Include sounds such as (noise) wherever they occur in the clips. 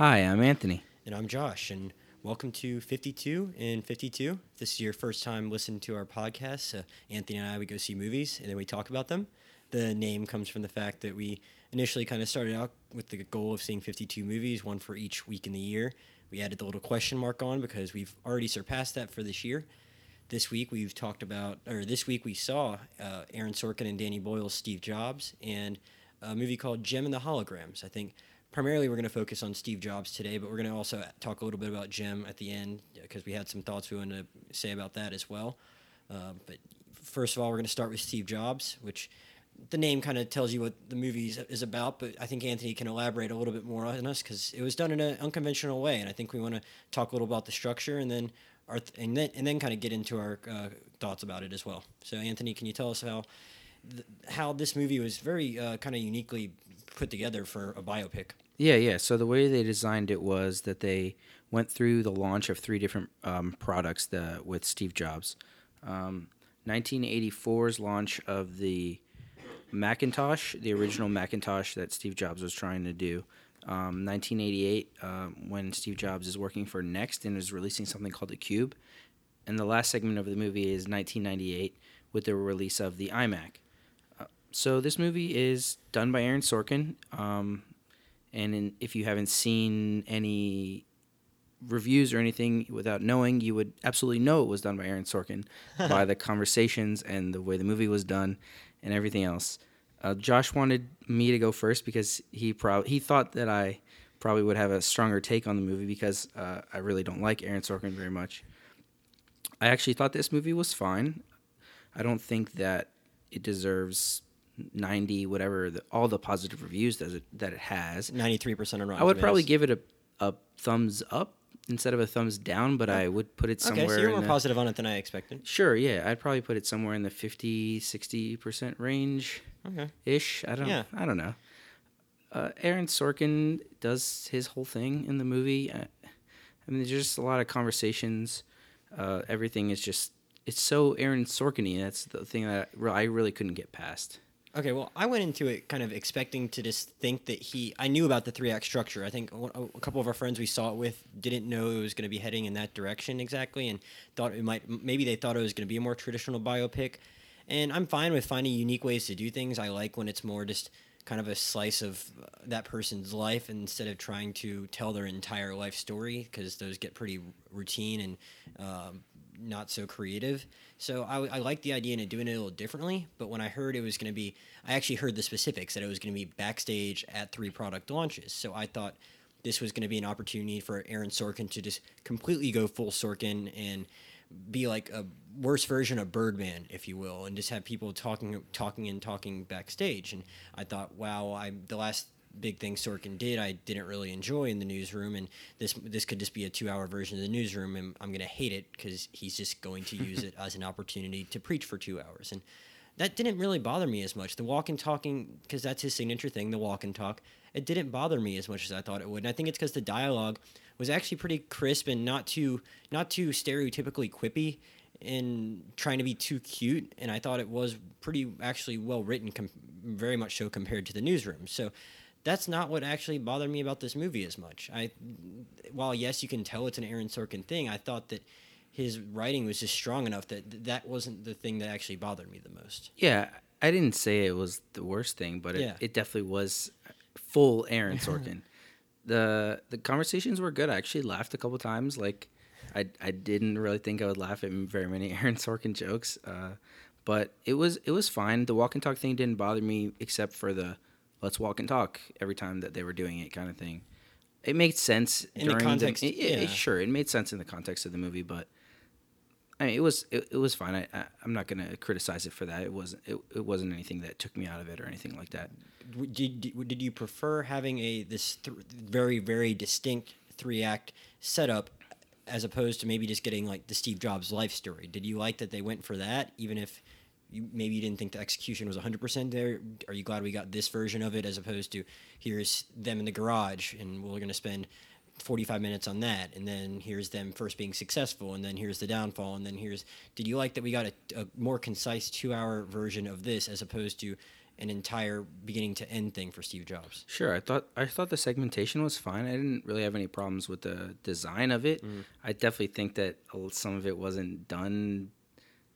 Hi, I'm Anthony. And I'm Josh, and welcome to 52 in 52. If this is your first time listening to our podcast, uh, Anthony and I, we go see movies and then we talk about them. The name comes from the fact that we initially kind of started out with the goal of seeing 52 movies, one for each week in the year. We added the little question mark on because we've already surpassed that for this year. This week we've talked about, or this week we saw uh, Aaron Sorkin and Danny Boyle's Steve Jobs and a movie called Jem and the Holograms. I think primarily we're going to focus on Steve Jobs today, but we're going to also talk a little bit about Jim at the end because we had some thoughts we want to say about that as well. Uh, but first of all, we're going to start with Steve Jobs, which the name kind of tells you what the movie is about, but I think Anthony can elaborate a little bit more on us because it was done in an unconventional way, and I think we want to talk a little about the structure and then our th- and then and then kind of get into our uh, thoughts about it as well. So, Anthony, can you tell us how th- how this movie was very uh, kind of uniquely put together for a biopic? Yeah, yeah. So the way they designed it was that they went through the launch of three different um, products with Steve Jobs. Um, 1984's launch of the Macintosh, the original Macintosh that Steve Jobs was trying to do. Um, 1988, uh, when Steve Jobs is working for Next and is releasing something called the Cube. And the last segment of the movie is 1998 with the release of the iMac. So this movie is done by Aaron Sorkin. Um, and in, if you haven't seen any reviews or anything without knowing, you would absolutely know it was done by Aaron Sorkin (laughs) by the conversations and the way the movie was done and everything else. Uh, Josh wanted me to go first because he probably he thought that I probably would have a stronger take on the movie because uh, I really don't like Aaron Sorkin very much. I actually thought this movie was fine. I don't think that it deserves 90 whatever the, all the positive reviews that it, that it has 93% on Rotten I would probably give it a, a thumbs up instead of a thumbs down but I would put it somewhere Okay, so you're more the- positive on it than I expected. Sure, yeah, I'd probably put it somewhere in the 50 60% range Okay. ish. I don't Yeah. I don't know. Uh, Aaron Sorkin does his whole thing in the movie. Uh, I mean, there's just a lot of conversations. Uh, everything is just it's so Aaron Sorkin-y. That's the thing that I really couldn't get past. Okay, well, I went into it kind of expecting to just think that he. I knew about the three act structure. I think one- a couple of our friends we saw it with didn't know it was going to be heading in that direction exactly, and thought it might. Maybe they thought it was going to be a more traditional biopic, and I'm fine with finding unique ways to do things. I like when it's more just kind of a slice of uh, that person's life instead of trying to tell their entire life story because those get pretty routine and um, not so creative. So I, I like the idea of doing it a little differently. But when I heard it was going to be, I actually heard the specifics that it was going to be backstage at three product launches. So I thought this was going to be an opportunity for Aaron Sorkin to just completely go full Sorkin and be like a worse version of Birdman, if you will, and just have people talking, talking and talking backstage. And I thought, wow, I the last big thing Sorkin did, I didn't really enjoy in the newsroom, and this this could just be a two-hour version of the newsroom, and I'm gonna hate it because he's just going to use it (laughs) as an opportunity to preach for two hours, and that didn't really bother me as much. The walk and talking, because that's his signature thing, the walk and talk. It didn't bother me as much as I thought it would, and I think it's because the dialogue was actually pretty crisp and not too not too stereotypically quippy and trying to be too cute. And I thought it was pretty actually well written, com- very much so compared to the newsroom. So that's not what actually bothered me about this movie as much. I, while yes, you can tell it's an Aaron Sorkin thing, I thought that his writing was just strong enough that that wasn't the thing that actually bothered me the most. Yeah, I didn't say it was the worst thing, but it, Yeah. it definitely was full Aaron (laughs) Sorkin. the The conversations were good. I actually laughed a couple times. Like, I I didn't really think I would laugh at very many (laughs) Aaron Sorkin jokes, uh, but it was it was fine. The walk and talk thing didn't bother me, except for the let's walk and talk every time that they were doing it kind of thing. It made sense In the context, it- it- yeah. sure, it made sense in the context of the movie, but I mean, it was it, it was fine. I, I I'm not gonna criticize it for that. It wasn't it, it wasn't anything that took me out of it or anything like that. Did, did did you prefer having a this th- very very distinct three act setup as opposed to maybe just getting like the Steve Jobs life story? Did you like that they went for that even if you maybe you didn't think the execution was 100% there? Are you glad we got this version of it as opposed to here's them in the garage and we're going to spend 45 minutes on that and then here's them first being successful and then here's the downfall and then here's did you like that we got a, a more concise two hour version of this as opposed to an entire beginning to end thing for Steve Jobs. Sure, I thought I thought the segmentation was fine. I didn't really have any problems with the design of it. Mm. I definitely think that some of it wasn't done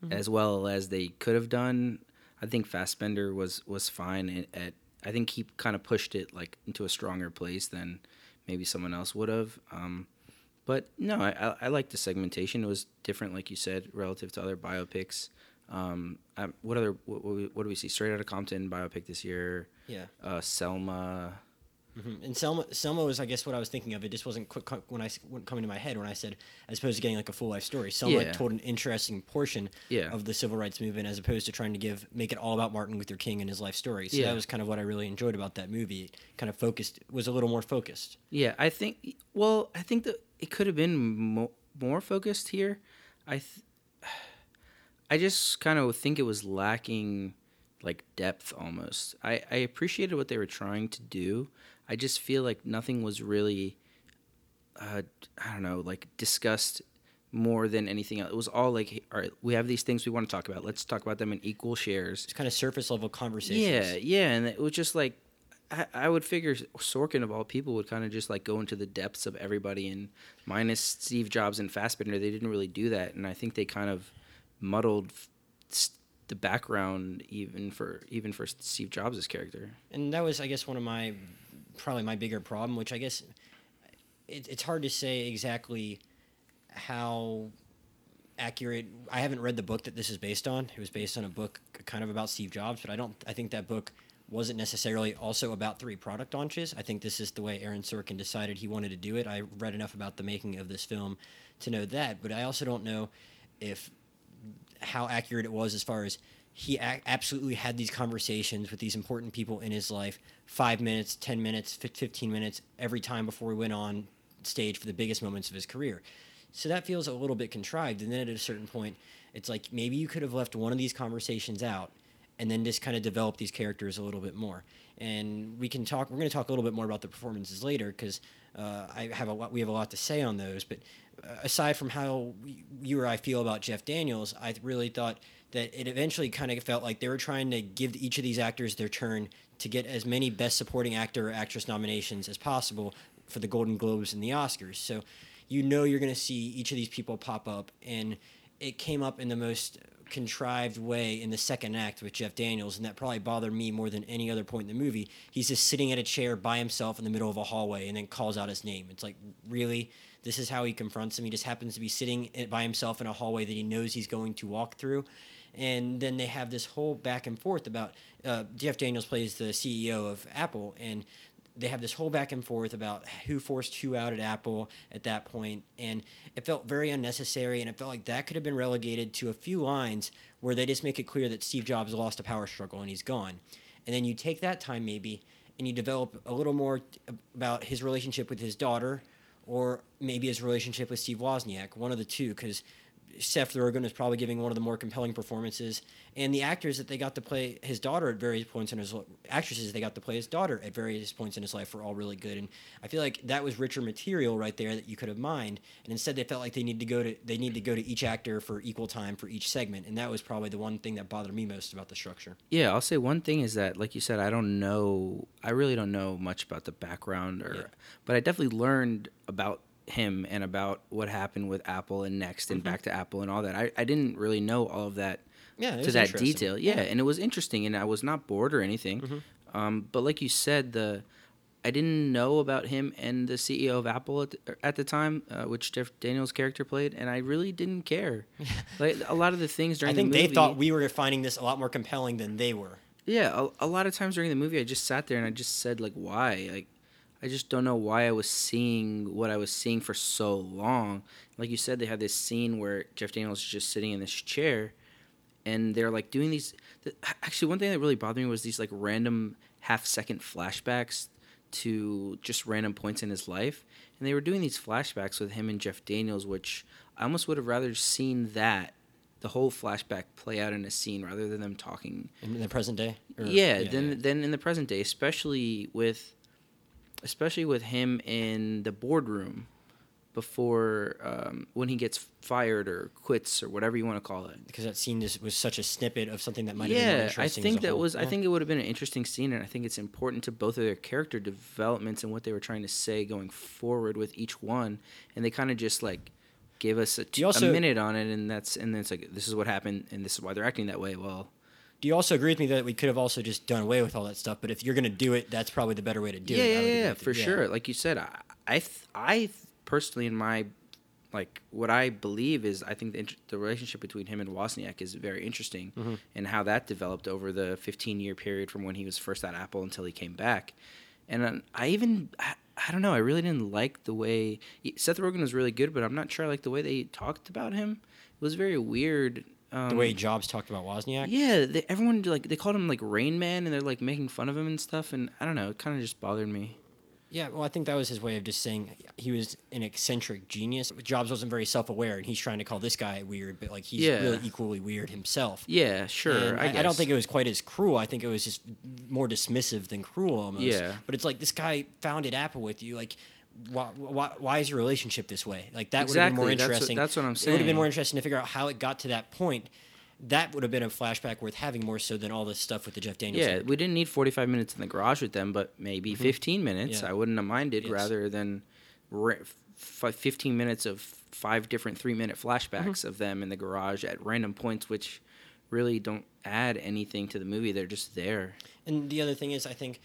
Mm-hmm. as well as they could have done. I think Fassbender was was fine at, at I think he kind of pushed it like into a stronger place than maybe someone else would have. Um, but no, I, I, like the segmentation. It was different, like you said, relative to other biopics. Um, I, what other what, what, what do we see? Straight Outta Compton biopic this year. Yeah. Uh, Selma. Mhm. And Selma, Selma was, I guess, what I was thinking of. It just wasn't quick when I went coming to my head when I said, as opposed to getting like a full life story. Selma Yeah. told an interesting portion Yeah. of the civil rights movement, as opposed to trying to give make it all about Martin Luther King and his life story. So Yeah. that was kind of what I really enjoyed about that movie. It kind of focused, was a little more focused. Yeah, I think. Well, I think that it could have been mo- more focused here. I, th- I just kind of think it was lacking, like depth almost. I I appreciated what they were trying to do. I just feel like nothing was really, uh, I don't know, like discussed more than anything else. It was all like, hey, all right, we have these things we want to talk about. Let's talk about them in equal shares. It's kind of surface level conversations. Yeah, yeah, and it was just like I, I would figure Sorkin of all people would kind of just like go into the depths of everybody, and minus Steve Jobs and Fassbender, they didn't really do that, and I think they kind of muddled f- s- the background even for even for Steve Jobs' character. and that was i guess one of my probably my bigger problem which i guess it, it's hard to say exactly how accurate i haven't read the book that this is based on. It was based on a book kind of about steve jobs but i don't i think that book wasn't necessarily also about three product launches. I think this is the way aaron sorkin decided he wanted to do it. I read enough about the making of this film to know that but i also don't know if how accurate it was as far as he a- absolutely had these conversations with these important people in his life five minutes, 10 minutes, 15 minutes every time before he went on stage for the biggest moments of his career. So that feels a little bit contrived. And then at a certain point, it's like maybe you could have left one of these conversations out and then just kind of develop these characters a little bit more. And we can talk. We're going to talk a little bit more about the performances later because uh, I have a lot. We have a lot to say on those. But aside from how you or I feel about Jeff Daniels, I really thought that it eventually kind of felt like they were trying to give each of these actors their turn to get as many Best Supporting Actor or Actress nominations as possible for the Golden Globes and the Oscars. So you know you're going to see each of these people pop up, and it came up in the most contrived way in the second act with Jeff Daniels, and that probably bothered me more than any other point in the movie. He's just sitting at a chair by himself in the middle of a hallway and then calls out his name. It's like, really? This is how he confronts him. He just happens to be sitting by himself in a hallway that he knows he's going to walk through. And then they have this whole back and forth about uh, Jeff Daniels plays the CEO of Apple, and they have this whole back and forth about who forced who out at Apple at that point, and it felt very unnecessary, and it felt like that could have been relegated to a few lines where they just make it clear that Steve Jobs lost a power struggle and he's gone, and then you take that time maybe and you develop a little more about his relationship with his daughter, or maybe his relationship with Steve Wozniak, one of the two, because Seth Rogen is probably giving one of the more compelling performances, and the actors that they got to play his daughter at various points in his li- actresses they got to play his daughter at various points in his life were all really good, and I feel like that was richer material right there that you could have mined, and instead they felt like they need to go to they need to go to each actor for equal time for each segment, and that was probably the one thing that bothered me most about the structure. Yeah, I'll say one thing is that, like you said, I don't know. I really don't know much about the background, or, Yeah. but I definitely learned about him and about what happened with Apple and Next and back to Apple and all that. I, I didn't really know all of that Yeah, to that detail. Yeah, and it was interesting, and I was not bored or anything. Mm-hmm. Um, but like you said, the I didn't know about him and the CEO of Apple at the, at the time, uh, which Jeff Daniels' character played, and I really didn't care. (laughs) like a lot of the things during I think the movie, they thought we were finding this a lot more compelling than they were. yeah, a, a lot of times during the movie, I just sat there and I just said like, why? Like, I just don't know why I was seeing what I was seeing for so long. Like you said, they had this scene where Jeff Daniels is just sitting in this chair, and they're like doing these. th- Actually, one thing that really bothered me was these like random half second flashbacks to just random points in his life, and they were doing these flashbacks with him and Jeff Daniels, which I almost would have rather seen that. The whole flashback play out in a scene rather than them talking In the present day, Or- yeah, then then in the present day, especially with especially with him in the boardroom before um, when he gets fired or quits or whatever you want to call it. because that scene just was such a snippet of something that might have been Yeah, I think that whole. was. I think it would have been an interesting scene, and I think it's important to both of their character developments and what they were trying to say going forward with each one. And they kind of just like gave us a, t- also- a minute on it, and that's and then it's like this is what happened, and this is why they're acting that way. Well, Do you also agree with me that we could have also just done away with all that stuff? But if you're going to do it, that's probably the better way to do yeah, it. I yeah, yeah, with you. for sure. Like you said, I, I, th- I personally, in my like what I believe is, I think the, int- the relationship between him and Wozniak is very interesting, Mm-hmm. and how that developed over the 15 year period from when he was first at Apple until he came back. And um, I even, I, I don't know, I really didn't like the way Seth Rogen was really good, but I'm not sure I like the way they talked about him. It was very weird. Um, The way Jobs talked about Wozniak. yeah, they, everyone like they called him like Rain Man, and they're like making fun of him and stuff. And I don't know, it kind of just bothered me. Yeah, well, I think that was his way of just saying he was an eccentric genius. Jobs wasn't very self-aware, and he's trying to call this guy weird, but like he's Yeah. really equally weird himself. Yeah, sure. I, I, I don't think it was quite as cruel. I think it was just more dismissive than cruel almost. Yeah. But it's like this guy founded Apple with you. Like, why, why, why is your relationship this way? Like that would have been more Exactly, that's what- interesting. that's what I'm saying. It would have been more interesting to figure out how it got to that point. That would have been a flashback worth having more so than all this stuff with the Jeff Daniels. Yeah, we didn't need 45 minutes in the garage with them, but maybe 15 minutes. Mm-hmm. Yeah. I wouldn't have minded Yes. rather than ra- f- 15 minutes of five different three minute flashbacks Mm-hmm. of them in the garage at random points, which really don't add anything to the movie. They're just there. And the other thing is, I think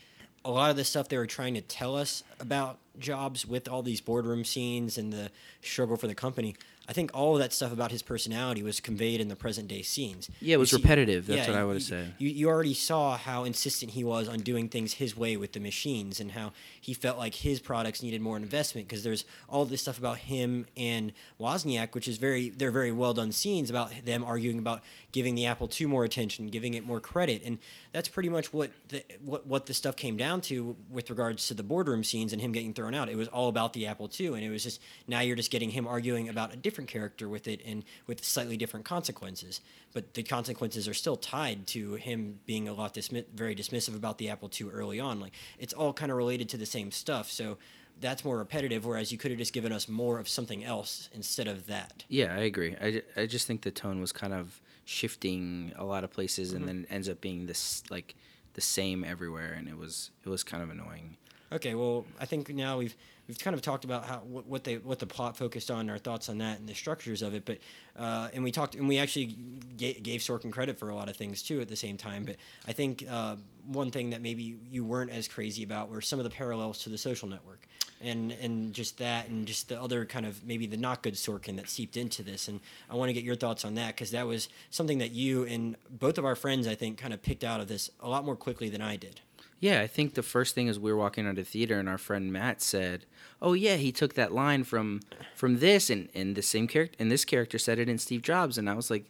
a lot of the stuff they were trying to tell us about jobs with all these boardroom scenes and the struggle for the company. I think all of that stuff about his personality was conveyed in the present day scenes. Yeah, it was see- repetitive. That's yeah, what I would have. You, you already saw how insistent he was on doing things his way with the machines and how he felt like his products needed more investment because there's all this stuff about him and Wozniak, which is very, they're very well done scenes about them arguing about giving the Apple II more attention, giving it more credit. And that's pretty much what the, what, what the stuff came down to with regards to the boardroom scenes and him getting thrown out. It was all about the Apple II. And it was just, now you're just getting him arguing about a different character with it and with slightly different consequences. But the consequences are still tied to him being a lot dismi- very dismissive about the Apple II early on. Like it's all kind of related to the same stuff. So that's more repetitive. Whereas you could have just given us more of something else instead of that. Yeah, I agree. I, I just think the tone was kind of shifting a lot of places, Mm-hmm. and then it ends up being this like the same everywhere, and it was it was kind of annoying. Okay, well, I think now we've we've kind of talked about how what, what they what the plot focused on, our thoughts on that, and the structures of it. But uh, and we talked and we actually gave, gave Sorkin credit for a lot of things too at the same time. But I think uh, one thing that maybe you weren't as crazy about were some of the parallels to the Social Network, and and just that, and just the other kind of maybe the not good Sorkin that seeped into this. And I want to get your thoughts on that because that was something that you and both of our friends I think kind of picked out of this a lot more quickly than I did. Yeah, I think the first thing is we were walking out of the theater, and our friend Matt said, "Oh yeah, he took that line from from this, and and the same character, and this character said it in Steve Jobs." And I was like,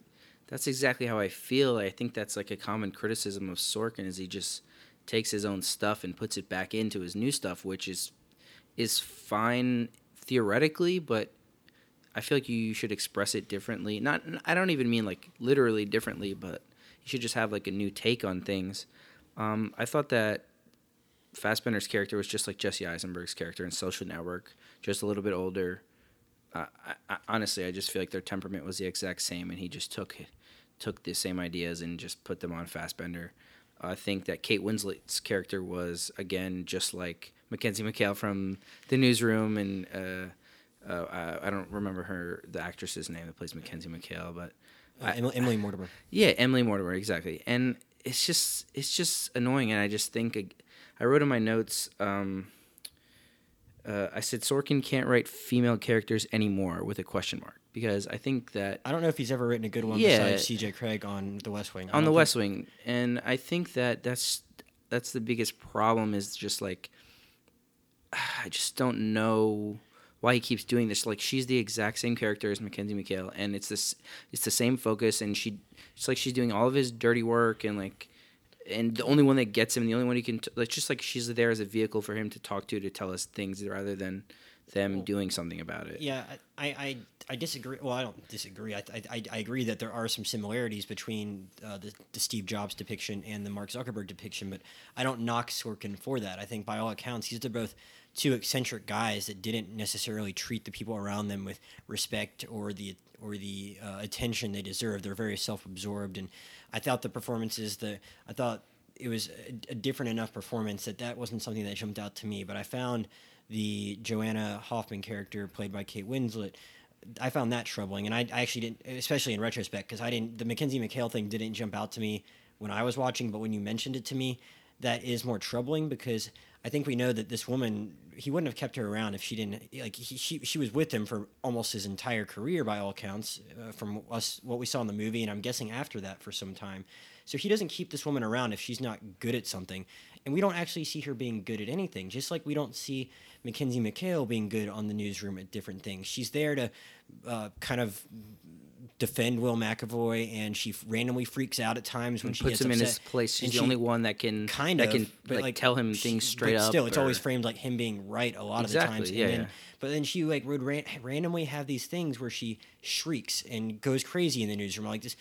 "That's exactly how I feel." I think that's like a common criticism of Sorkin is he just takes his own stuff and puts it back into his new stuff, which is is fine theoretically, but I feel like you should express it differently. Not, I don't even mean like literally differently, but you should just have like a new take on things. Um, I thought that Fassbender's character was just like Jesse Eisenberg's character in Social Network, just a little bit older. Uh, I, I, honestly, I just feel like their temperament was the exact same, and he just took took the same ideas and just put them on Fassbender. I think that Kate Winslet's character was again just like Mackenzie McHale from The Newsroom, and uh, uh, I, I don't remember her the actress's name that plays Mackenzie McHale, but Uh, Emily, Emily Mortimer. yeah, Emily Mortimer, exactly. And it's just it's just annoying, and I just think I wrote in my notes. Um, uh, I said Sorkin can't write female characters anymore with a question mark because I think that I don't know if he's ever written a good one Yeah. besides C.J. Cregg on The West Wing. I on the West Wing, and I think that that's that's the biggest problem is just like (sighs) I just don't know why he keeps doing this. Like she's the exact same character as Mackenzie McHale, and it's this it's the same focus, and she it's like she's doing all of his dirty work, and like and the only one that gets him, the only one he can t- like just like she's there as a vehicle for him to talk to to tell us things rather than them doing something about it. Yeah, I, I, I disagree. Well, I don't disagree. I, I, I agree that there are some similarities between uh, the, the Steve Jobs depiction and the Mark Zuckerberg depiction, but I don't knock Sorkin for that. I think by all accounts, these are both two eccentric guys that didn't necessarily treat the people around them with respect or the or the uh, attention they deserve. They're very self-absorbed, and I thought the performances, the I thought it was a, a different enough performance that that wasn't something that jumped out to me. But I found the Joanna Hoffman character played by Kate Winslet. I found that troubling, and I, I actually didn't, especially in retrospect, because I didn't. The Mackenzie McHale thing didn't jump out to me when I was watching, but when you mentioned it to me, that is more troubling because I think we know that this woman he wouldn't have kept her around if she didn't like he, she she was with him for almost his entire career by all accounts uh, from us what we saw in the movie and I'm guessing after that for some time. So he doesn't keep this woman around if she's not good at something. And we don't actually see her being good at anything, just like we don't see Mackenzie McHale being good on the newsroom at different things. She's there to uh, kind of defend Will McAvoy, and she randomly freaks out at times when and she puts gets him upset. in his place. She's And the only one that can kind that of, can like, like tell him she- things straight but up. Still, it's always framed like him being right a lot Exactly, of the times. yeah, and then, yeah. But then she like would ran- randomly have these things where she shrieks and goes crazy in the newsroom. Like this,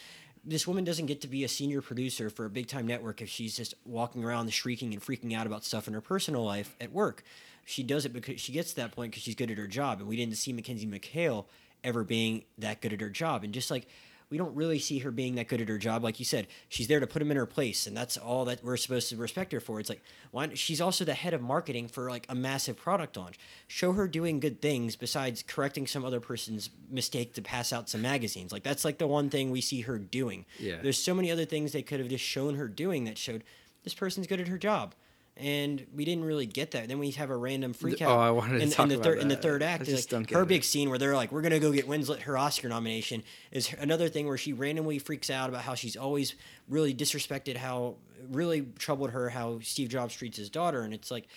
this woman doesn't get to be a senior producer for a big time network if she's just walking around shrieking and freaking out about stuff in her personal life at work. She does it because she gets to that point because she's good at her job, and we didn't see Mackenzie McHale ever being that good at her job. And just like we don't really see her being that good at her job, like you said, she's there to put him in her place, and that's all that we're supposed to respect her for. It's like why she's also the head of marketing for like a massive product launch. Show her doing good things besides correcting some other person's mistake to pass out some magazines. Like that's like the one thing we see her doing. Yeah. There's so many other things they could have just shown her doing that showed this person's good at her job. And we didn't really get that. Then we have a random freak oh, out. oh, I wanted to in, talk in the about third in the that. third act. like, her it. big scene where they're like, "We're gonna go get Winslet her Oscar nomination." Is another thing where she randomly freaks out about how she's always really disrespected, how really troubled her, how Steve Jobs treats his daughter, and it's like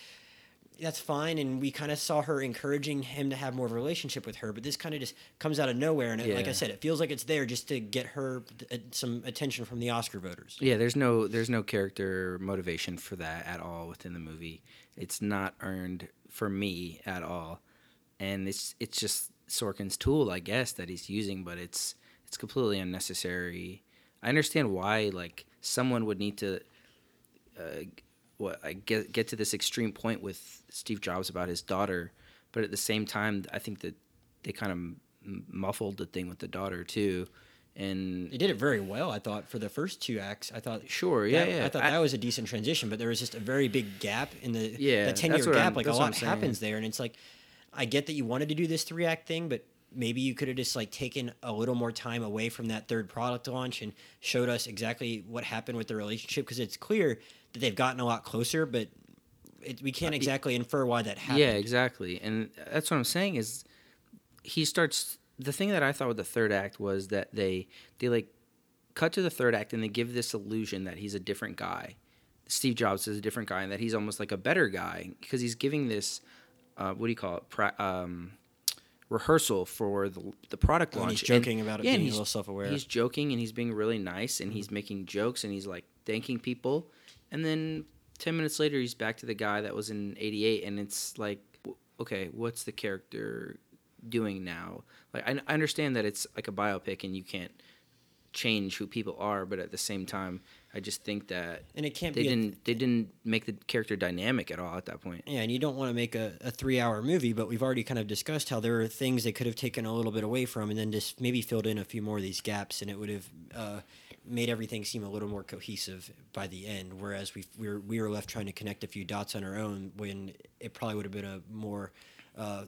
that's fine. And we kind of saw her encouraging him to have more of a relationship with her, but this kind of just comes out of nowhere. And it, like I said, it feels like it's there just to get her uh, some attention from the Oscar voters. Yeah, there's no there's no character motivation for that at all within the movie. It's not earned for me at all, and it's it's just Sorkin's tool, I guess, that he's using, but it's it's completely unnecessary. I understand why like someone would need to, uh, what I get get to this extreme point with Steve Jobs about his daughter, but at the same time, I think that they kind of muffled the thing with the daughter too, and They did it very well, I thought, for the first two acts. I thought Sure, yeah, that- yeah. I thought I- that was a decent transition, but there was just a very big gap in the Yeah, that ten year gap. I'm- like a lot happens there, and it's like I get that you wanted to do this three act thing, but maybe you could have just like taken a little more time away from that third product launch and showed us exactly what happened with the relationship because it's clear that they've gotten a lot closer, but it, we can't exactly infer why that happened. Yeah, exactly. And that's what I'm saying is he starts the thing that I thought with the third act was that they they like cut to the third act and they give this illusion that he's a different guy. Steve Jobs is a different guy and that he's almost like a better guy because he's giving this uh, what do you call it? Pra- um, rehearsal for the the product And launch. he's joking about it, and being a little self-aware. He's joking and he's being really nice and he's making jokes and he's like thanking people. And then 10 minutes later he's back to the guy that was in 88 and it's like okay, what's the character doing now? Like I, I understand that it's like a biopic and you can't change who people are, but at the same time I just think that and it can't they be a- didn't they didn't make the character dynamic at all at that point. Yeah, and you don't want to make a, a three hour movie, but we've already kind of discussed how there are things they could have taken a little bit away from and then just maybe filled in a few more of these gaps, and it would have uh, made everything seem a little more cohesive by the end. Whereas we we were, we were left trying to connect a few dots on our own when it probably would have been a more uh,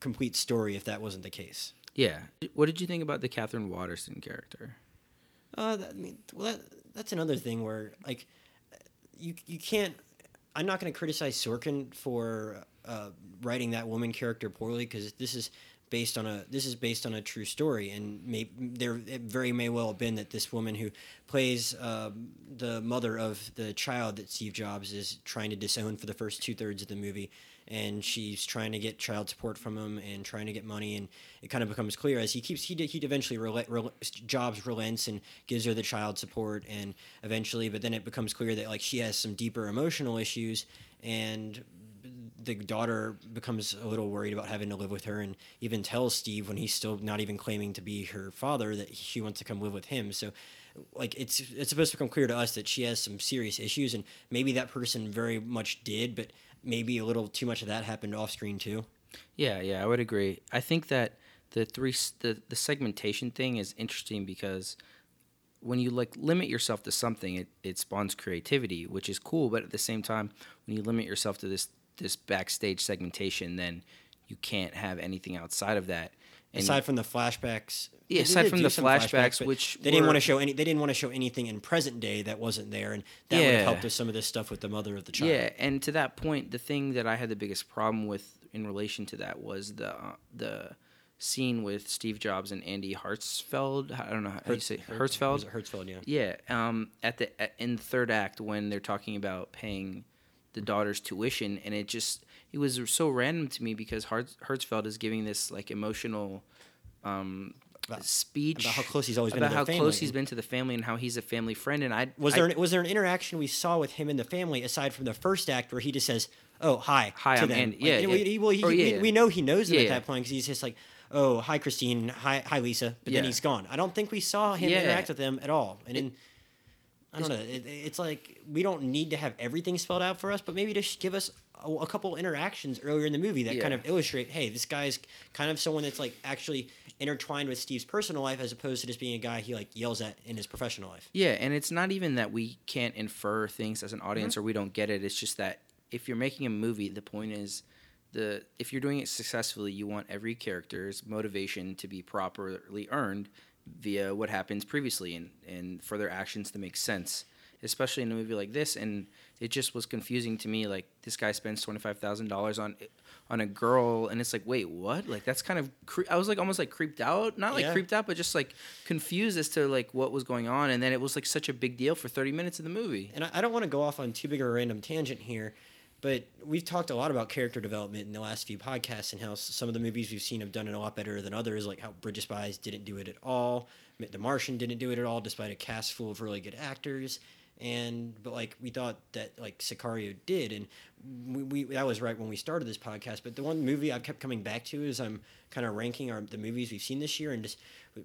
complete story if that wasn't the case. Yeah. What did you think about the Katherine Waterston character? Uh, that, I mean, well, that, that's another thing where like you you can't. I'm not going to criticize Sorkin for uh, writing that woman character poorly because this is based on a this is based on a true story, and may, there it very may well have been that this woman who plays um the mother of the child that Steve Jobs is trying to disown for the first two thirds of the movie. And she's trying to get child support from him and trying to get money, and it kind of becomes clear as he keeps he he eventually rela- rel- Jobs relents and gives her the child support, and eventually, but then it becomes clear that like she has some deeper emotional issues, and the daughter becomes a little worried about having to live with her and even tells Steve when he's still not even claiming to be her father that she wants to come live with him. So like it's it's supposed to become clear to us that she has some serious issues and maybe that person very much did, but maybe a little too much of that happened off screen too. Yeah, yeah, I would agree. I think that the three the the segmentation thing is interesting because when you like limit yourself to something, it, it spawns creativity, which is cool. But at the same time, when you limit yourself to this this backstage segmentation, then you can't have anything outside of that. And aside from the flashbacks, Yeah, aside from the some flashbacks, which they didn't want to show any. They didn't want to show anything in present day that wasn't there, and that would have helped with some of this stuff with the mother of the child. Yeah, and to that point, the thing that I had the biggest problem with in relation to that was the uh, the scene with Steve Jobs and Andy Hartzfeld. I don't know how you say Hertzfeld. Hertzfeld, yeah. Yeah, um, at the in the third act when they're talking about paying the daughter's tuition, and it just it was so random to me because Hertz, Hertzfeld is giving this like emotional um, About- speech about how close he's always been about to how their close he's been to the family and how he's a family friend. And I Was I- there an, was there an interaction we saw with him and the family aside from the first act where he just says, "Oh, hi, Hi, to I'm them. Like, Yeah, yeah. We, well, he, Or, yeah, we, yeah. we know he knows them at that point because he's just like, "Oh, hi, Christine. Hi, hi, Lisa." But then he's gone. I don't think we saw him interact with them at all. And then I don't know. It, it's like we don't need to have everything spelled out for us, but maybe just give us a, a couple interactions earlier in the movie that kind of illustrate, hey, this guy's kind of someone that's like actually intertwined with Steve's personal life as opposed to just being a guy he like yells at in his professional life. Yeah, and it's not even that we can't infer things as an mm-hmm. audience or we don't get it. It's just that if you're making a movie, the point is the if you're doing it successfully, you want every character's motivation to be properly earned via what happens previously and, and for their actions to make sense. Especially in a movie like this, and it just was confusing to me. Like this guy spends twenty five thousand dollars on on a girl, and it's like, wait, what? Like that's kind of cre- I was like almost like creeped out, not like Yeah. creeped out, but just like confused as to like what was going on. And then it was like such a big deal for thirty minutes of the movie. and I, I don't want to go off on too big of a random tangent here, but we've talked a lot about character development in the last few podcasts and how some of the movies we've seen have done it a lot better than others, like how Bridge of Spies didn't do it at all, The Martian didn't do it at all, despite a cast full of really good actors. And but like we thought that like Sicario did, and we, we that was right when we started this podcast. But the one movie I've kept coming back to is I'm kind of ranking our the movies we've seen this year, and just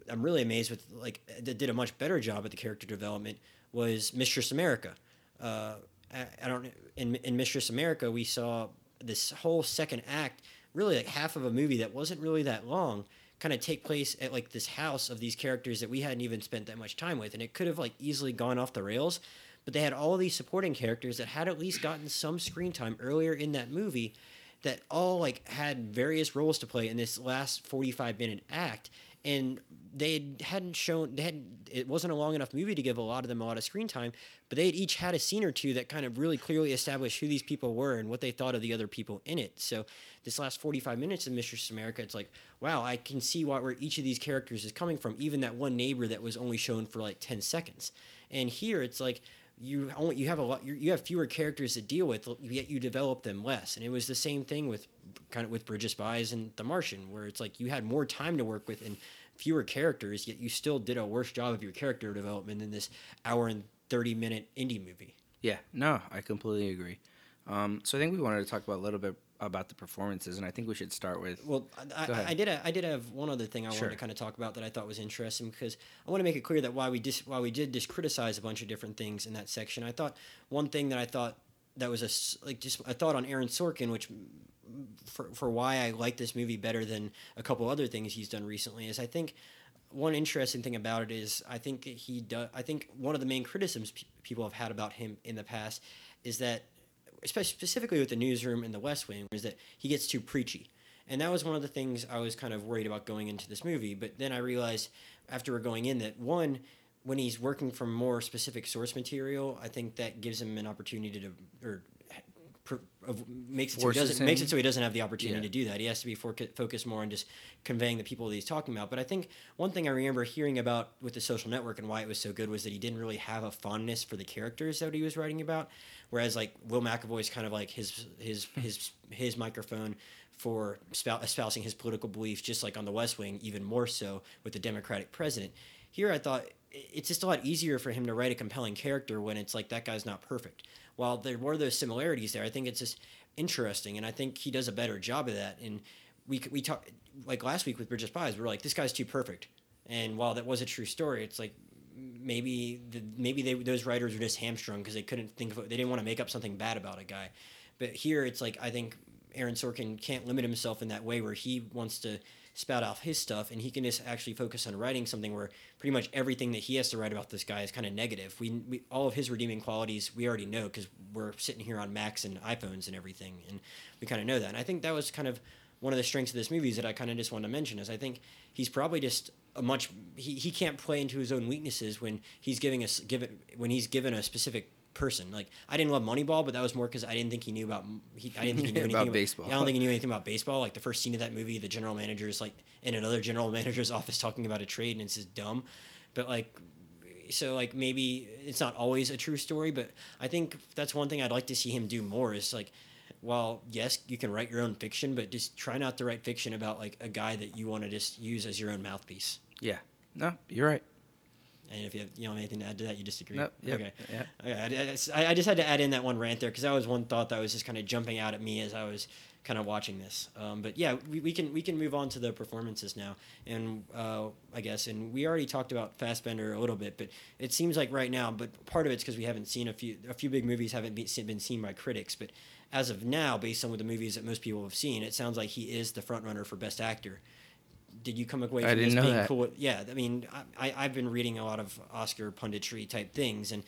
I'm really amazed with like that did a much better job at the character development was Mistress America. Uh, I, don't in in Mistress America we saw this whole second act, really like half of a movie that wasn't really that long, kind of take place at like this house of these characters that we hadn't even spent that much time with, and it could have like easily gone off the rails. But they had all these supporting characters that had at least gotten some screen time earlier in that movie that all like had various roles to play in this last 45 minute act and they hadn't shown they hadn't it wasn't a long enough movie to give a lot of them a lot of screen time but they had each had a scene or two that kind of really clearly established who these people were and what they thought of the other people in it. So this last 45 minutes of mistress america it's like wow i can see what, where each of these characters is coming from even that one neighbor that was only shown for like 10 seconds. And here it's like you only you have a lot you have fewer characters to deal with yet you develop them less. And it was the same thing with kind of with Bridge of Spies and The Martian where it's like you had more time to work with and fewer characters yet you still did a worse job of your character development than this hour and 30 minute indie movie Yeah, no, I completely agree. Um, so I think we wanted to talk about a little bit about the performances, and I think we should start with. Well, I, I, I did. I did have one other thing I Sure. wanted to kind of talk about that I thought was interesting because I want to make it clear that why we dis, while we did just criticize a bunch of different things in that section, I thought one thing that I thought that was a like just a thought on Aaron Sorkin, which for for why I like this movie better than a couple other things he's done recently is I think one interesting thing about it is I think he does. I think one of the main criticisms pe- people have had about him in the past is that, specifically with the newsroom and the West Wing, is that he gets too preachy, and that was one of the things I was kind of worried about going into this movie. But then I realized after we're going in that one. When he's working from more specific source material, I think that gives him an opportunity to, or makes it so he doesn't makes it so he doesn't have the opportunity Yeah. to do that. He has to be for- focused more on just conveying the people that he's talking about. But I think one thing I remember hearing about with the social network and why it was so good was that he didn't really have a fondness for the characters that he was writing about. Whereas like Will McAvoy's kind of like his his hmm. his his microphone for spou- espousing his political beliefs, just like on the West Wing, even more so with the Democratic president. Here, I thought it's just a lot easier for him to write a compelling character when it's like that guy's not perfect. While there were those similarities there, I think it's just interesting, and I think he does a better job of that. And we we talked like last week with Bridge of Spies, we're like, this guy's too perfect. And while that was a true story, it's like maybe the, maybe they, those writers were just hamstrung because they couldn't think of they didn't want to make up something bad about a guy. But here it's like I think Aaron Sorkin can't limit himself in that way where he wants to spout off his stuff and he can just actually focus on writing something where pretty much everything that he has to write about this guy is kind of negative. We, we all of his redeeming qualities we already know because we're sitting here on Macs and iPhones and everything, and we kind of know that. And I think that was kind of one of the strengths of this movie is that I kind of just want to mention is I think he's probably just a much he, he can't play into his own weaknesses when he's giving us given when he's given a specific person. Like I didn't love Moneyball, but that was more because I didn't think he knew about he, I didn't think he knew (laughs) anything About about, baseball. I don't think he knew anything about baseball. Like the first scene of that movie, the general manager is like in another general (laughs) manager's office talking about a trade, and it's just dumb. But like so like maybe it's not always a true story, but I think that's one thing I'd like to see him do more is like well, yes, you can write your own fiction, but just try not to write fiction about like a guy that you want to just use as your own mouthpiece. Yeah. No, you're right. And if you have, you don't have anything to add to that, you disagree. Nope, yep, Okay. yeah. Okay. I, I, I just had to add in that one rant there because that was one thought that was just kind of jumping out at me as I was kind of watching this. Um, but yeah, we, we can we can move on to the performances now, and uh, I guess, and we already talked about Fassbender a little bit, but it seems like right now, but part of it's because we haven't seen a few a few big movies haven't been, been seen by critics, but as of now, based on what the movies that most people have seen, it sounds like he is the front runner for Best Actor. Did you come away I from didn't this know being that. cool? with- Yeah, I mean, I, I've been reading a lot of Oscar punditry type things, and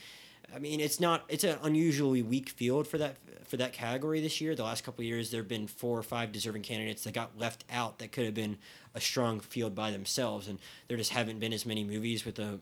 I mean, it's not it's an unusually weak field for that for that category this year. The last couple of years, there have been four or five deserving candidates that got left out that could have been a strong field by themselves, and there just haven't been as many movies with a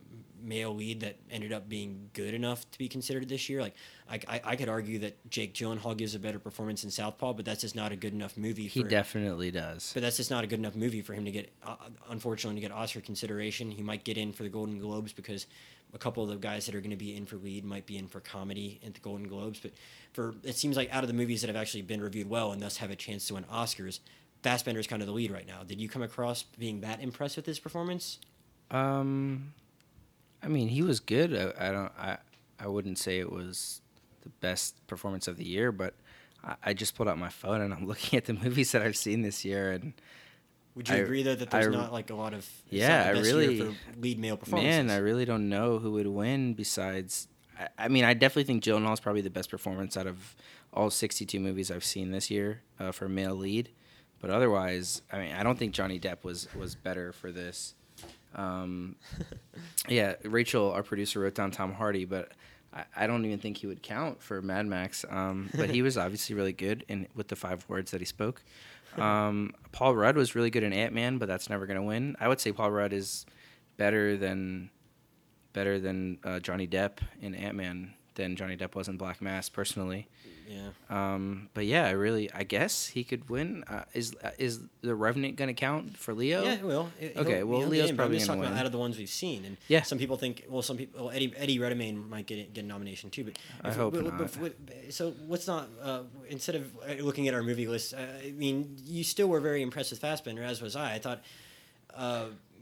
male lead that ended up being good enough to be considered this year. Like, I, I, I could argue that Jake Gyllenhaal gives a better performance in Southpaw, but that's just not a good enough movie. He definitely does. but that's just not a good enough movie for him to get, uh, unfortunately, to get Oscar consideration. He might get in for the Golden Globes because a couple of the guys that are going to be in for lead might be in for comedy at the Golden Globes. But for it seems like out of the movies that have actually been reviewed well and thus have a chance to win Oscars, Fassbender is kind of the lead right now. Did you come across being that impressed with his performance? Um, I mean, he was good. I, I don't. I I wouldn't say it was the best performance of the year, but I, I just pulled out my phone and I'm (laughs) looking at the movies that I've seen this year, and Would you I- agree though that there's not like a lot of Yeah, I really- for lead male performances? man, I really don't know who would win besides. I, I mean, I definitely think Gyllenhaal is probably the best performance out of all 62 movies I've seen this year uh, for male lead. But otherwise, I mean, I don't think Johnny Depp was was better for this. Um, yeah, Rachel, our producer, wrote down Tom Hardy, but I, I don't even think he would count for Mad Max. Um, but he (laughs) was obviously really good in with the five words that he spoke. Um, Paul Rudd was really good in Ant Man, but that's never going to win. I would say Paul Rudd is better than better than uh, Johnny Depp in Ant Man than Johnny Depp was in Black Mass, personally. yeah. Um, but yeah, I really, I guess he could win. Uh, is uh, is the Revenant going to count for Leo? Yeah, it will. It- Okay, well, Leo's in, probably gonna talking about win. out of the ones we've seen, and Yeah. some people think. Well, some people. Well, Eddie Eddie Redmayne might get get a nomination too, but I if- hope but- not. but- but- so let's not. Uh, instead of uh, looking at our movie list, uh, I mean, you still were very impressed with Fassbender, as was I. I thought.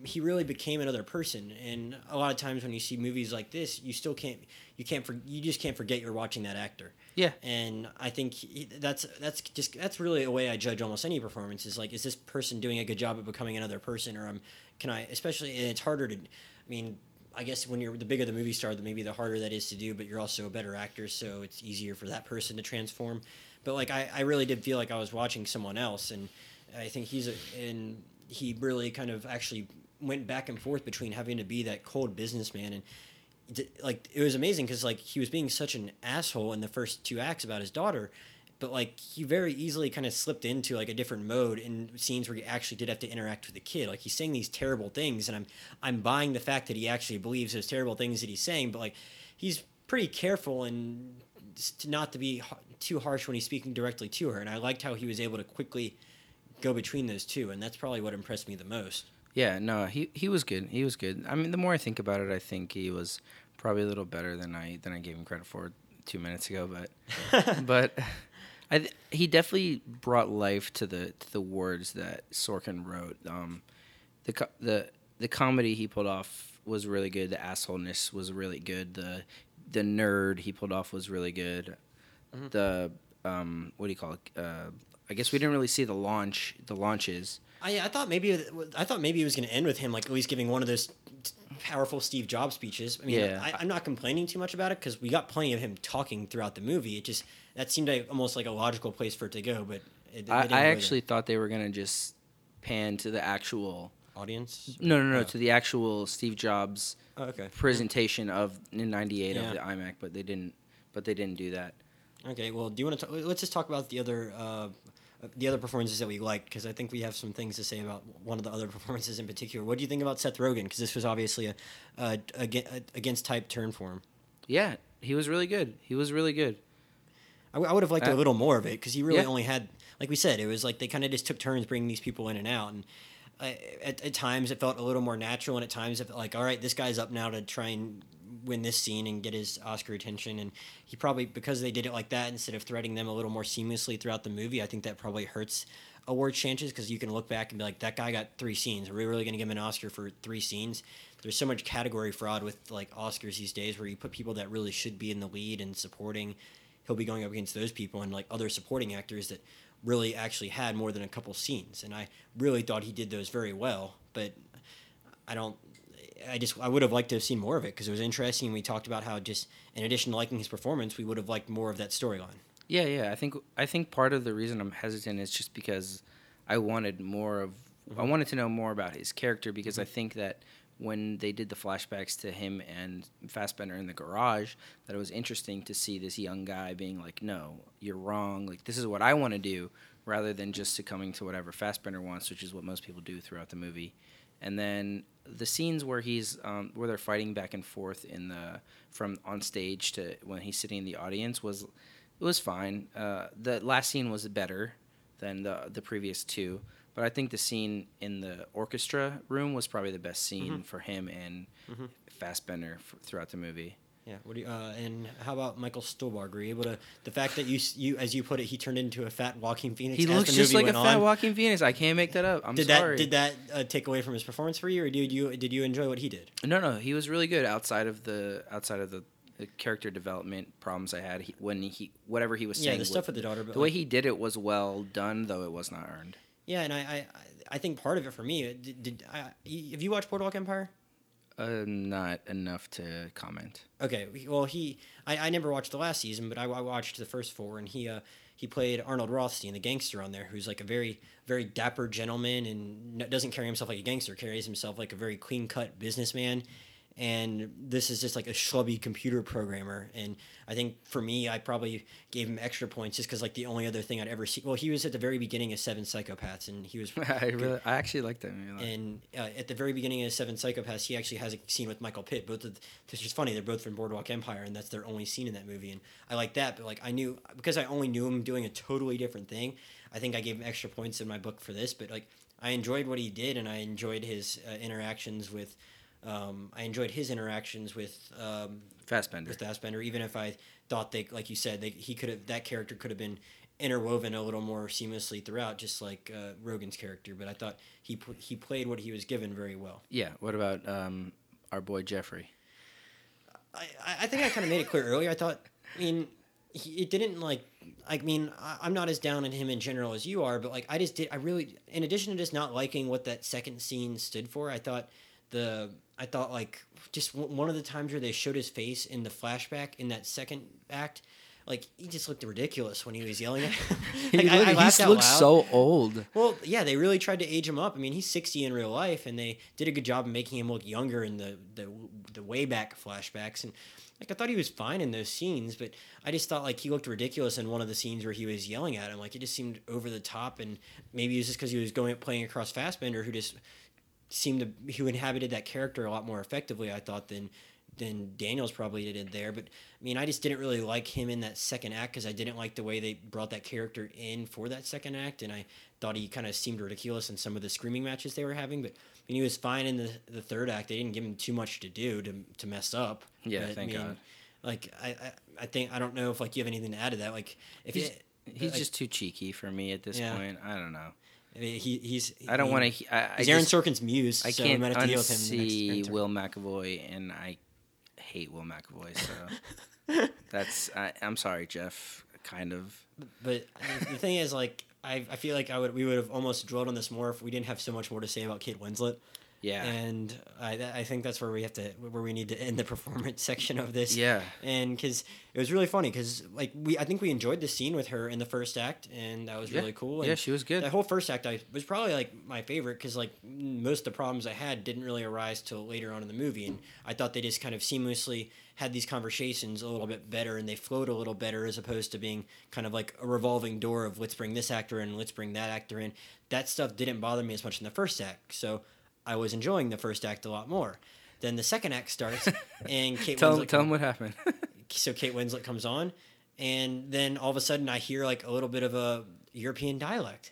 He really became another person, and a lot of times when you see movies like this, you still can't, you can't, for, you just can't forget you're watching that actor. Yeah. And I think he- that's that's just that's really a way I judge almost any performance. Is like, is this person doing a good job of becoming another person, or um, can I? Especially, and it's harder to. I mean, I guess when you're the bigger the movie star, the maybe the harder that is to do. But you're also a better actor, so it's easier for that person to transform. But like, I, I really did feel like I was watching someone else, and I think he's a, and he really kind of actually went back and forth between having to be that cold businessman and like it was amazing because like he was being such an asshole in the first two acts about his daughter but like he very easily kind of slipped into like a different mode in scenes where he actually did have to interact with the kid. Like he's saying these terrible things and i'm i'm buying the fact that he actually believes those terrible things that he's saying but like he's pretty careful and not to be too harsh when he's speaking directly to her and i liked how he was able to quickly go between those two and that's probably what impressed me the most Yeah, no, he he was good. He was good. I mean, the more I think about it, I think he was probably a little better than I than I gave him credit for two minutes ago. But (laughs) but I th- he definitely brought life to the to the words that Sorkin wrote. Um, the co- the the comedy he pulled off was really good. The assholeness was really good. The the nerd he pulled off was really good. The um, what do you call it? Uh, I guess we didn't really see the launch. The launches. I, I thought maybe I thought maybe it was going to end with him like at least giving one of those t- powerful Steve Jobs speeches. I mean, Yeah. I, I'm not complaining too much about it because we got plenty of him talking throughout the movie. It just that seemed like almost like a logical place for it to go, but it, I, I actually thought they were gonna just pan to the actual. audience. No, no, no, Oh. to the actual Steve Jobs Oh, okay. presentation of in '98 Yeah. of the iMac, but they didn't. But they didn't do that. Okay. Well, do you want to? Let's just talk about the other. Uh, the other performances that we liked, because I think we have some things to say about one of the other (laughs) performances in particular. What do you think about Seth Rogen? Because this was obviously a, a, a, against type turn for him. Yeah, he was really good. He was really good. I, w- I would have liked a Uh, little more of it because he really yeah. only had, like we said, it was like they kind of just took turns bringing these people in and out, and uh, at, at times it felt a little more natural, and at times it felt like, all right, this guy's up now to try and win this scene and get his Oscar attention, and he probably because they did it like that instead of threading them a little more seamlessly throughout the movie, I think that probably hurts award chances because you can look back and be like, that guy got three scenes. Are we really going to give him an Oscar for three scenes? There's so much category fraud with like Oscars these days where you put people that really should be in the lead and supporting he'll be going up against those people and like other supporting actors that really actually had more than a couple scenes and i really thought he did those very well but i don't i just i would have liked to have seen more of it because it was interesting. We talked about how just in addition to liking his performance we would have liked more of that storyline. Yeah, yeah. I think I think part of the reason I'm hesitant is just because I wanted more of I mm-hmm. wanted to know more about his character because I mm-hmm. think that when they did the flashbacks to him and Fassbender in the garage, that it was interesting to see this young guy being like, "No, you're wrong. Like this is what I want to do," rather than just succumbing to whatever Fassbender wants, which is what most people do throughout the movie. And then the scenes where he's um, where they're fighting back and forth in the from on stage to when he's sitting in the audience was it was fine. Uh, the last scene was better than the the previous two, but I think the scene in the orchestra room was probably the best scene for him and Mhm. Fassbender f- throughout the movie. Yeah what do you, uh, and how about michael Stuhlbarg? were you able to the fact that you you as you put it he turned into a fat Joaquin Phoenix He looks just like a fat on. Joaquin Phoenix. I can't make that up. I'm did sorry. that did that uh, take away from his performance for you or did you did you enjoy what he did No, no, he was really good outside of the outside of the, the character development problems I had. He, when he whatever he was saying. yeah the stuff with the daughter but the way he did it was well done, though it was not earned. Yeah, and I, I, I think part of it for me, did, did I, have you watched Boardwalk Empire? Uh, not enough to comment. Okay, well he, I, I never watched the last season, but I, I watched the first four, and he, uh, he played Arnold Rothstein, the gangster on there, who's like a very, very dapper gentleman and doesn't carry himself like a gangster, carries himself like a very clean cut businessman. And this is just like a schlubby computer programmer. And I think for me, I probably gave him extra points just because like the only other thing I'd ever see. Well, he was at the very beginning of Seven Psychopaths, and he was (laughs) I really, I actually liked that movie. And uh, at the very beginning of Seven Psychopaths, he actually has a scene with Michael Pitt. Both of, it's just funny. They're both from Boardwalk Empire, and that's their only scene in that movie. And I like that. But like I knew because I only knew him doing a totally different thing. I think I gave him extra points in my book for this. But like I enjoyed what he did, and I enjoyed his uh, interactions with. Um, I enjoyed his interactions with um, Fassbender. with Fassbender, even if I thought they, like you said, they, he could have that character could have been interwoven a little more seamlessly throughout, just like uh, Rogen's character. But I thought he he played what he was given very well. Yeah. What about um, our boy Jeffrey? I, I- I think I kind of made it clear earlier. I thought, I mean, he, it didn't like. I mean, I, I'm not as down on him in general as you are, but like I just did. I really, in addition to just not liking what that second scene stood for, I thought the I thought like just w- one of the times where they showed his face in the flashback in that second act. Like he just looked ridiculous when he was yelling at. him. (laughs) (laughs) He, Like, I- I he laughed looks so old. Well, yeah, they really tried to age him up. I mean, he's 60 in real life, and they did a good job of making him look younger in the the, the way back flashbacks. And like, I thought he was fine in those scenes, but I just thought like he looked ridiculous in one of the scenes where he was yelling at him. Like, it just seemed over the top, and maybe it was just because he was going playing across Fassbender, who just seemed to who inhabited that character a lot more effectively. I thought than than Daniels probably did there. But I mean, I just didn't really like him in that second act because I didn't like the way they brought that character in for that second act, and I thought he kind of seemed ridiculous in some of the screaming matches they were having. But I mean, he was fine in the the third act. They didn't give him too much to do to to mess up. Yeah, But, thank I mean, God. Like I, I, I think I don't know if like you have anything to add to that. Like if He's, it, he's like, just too cheeky for me at this Yeah. point. I don't know. I mean, he he's I don't want to. I, I He's Aaron just- Sorkin's muse. I so can't we might have to deal with him next- Will McAvoy, and I hate Will McAvoy. So (laughs) that's. I, I'm sorry, Jeff. Kind of. But the thing is, like, I, I feel like I would we would have almost dwelled on this more if we didn't have so much more to say about Kate Winslet. Yeah. and I I think that's where we have to where we need to end the performance (laughs) section of this. Yeah. and because it was really funny because like we I think we enjoyed the scene with her in the first act, and that was Yeah. really cool. And Yeah, she was good. The whole first act I was probably like my favorite because like most of the problems I had didn't really arise till later on in the movie, and I thought they just kind of seamlessly had these conversations a little bit better and they flowed a little better as opposed to being kind of like a revolving door of let's bring this actor in, let's bring that actor in. That stuff didn't bother me as much in the first act, so I was enjoying the first act a lot more. Then the second act starts, (laughs) and Kate Tell, Winslet tell them what happened. (laughs) so Kate Winslet comes on, and then all of a sudden I hear like a little bit of a European dialect,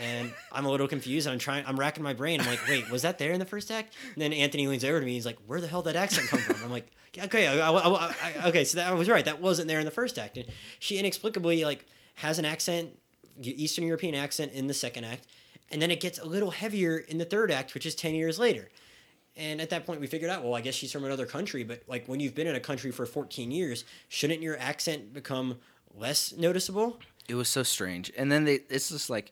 and I'm a little confused. And I'm trying, I'm racking my brain. I'm like, wait, was that there in the first act? And then Anthony leans over to me. He's like, where the hell did that accent come from? I'm like, okay, I, I- I- I- okay, so that I was right. That wasn't there in the first act. And she inexplicably like has an accent, Eastern European accent in the second act, and then it gets a little heavier in the third act, which is ten years later. And at that point, we figured out, well, I guess she's from another country. But like when you've been in a country for 14 years, shouldn't your accent become less noticeable? it was so strange. And then they, it's just like,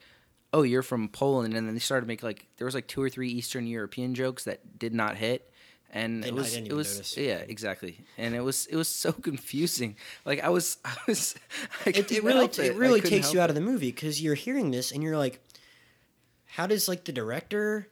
oh, you're from Poland, and then they started to make like there was like two or three Eastern European jokes that did not hit, and it was it was notice. yeah exactly, and it was it was so (laughs) confusing. Like I was I was (laughs) I It, it really help it, really takes you out of the movie because you're hearing this and you're like, how does like the director,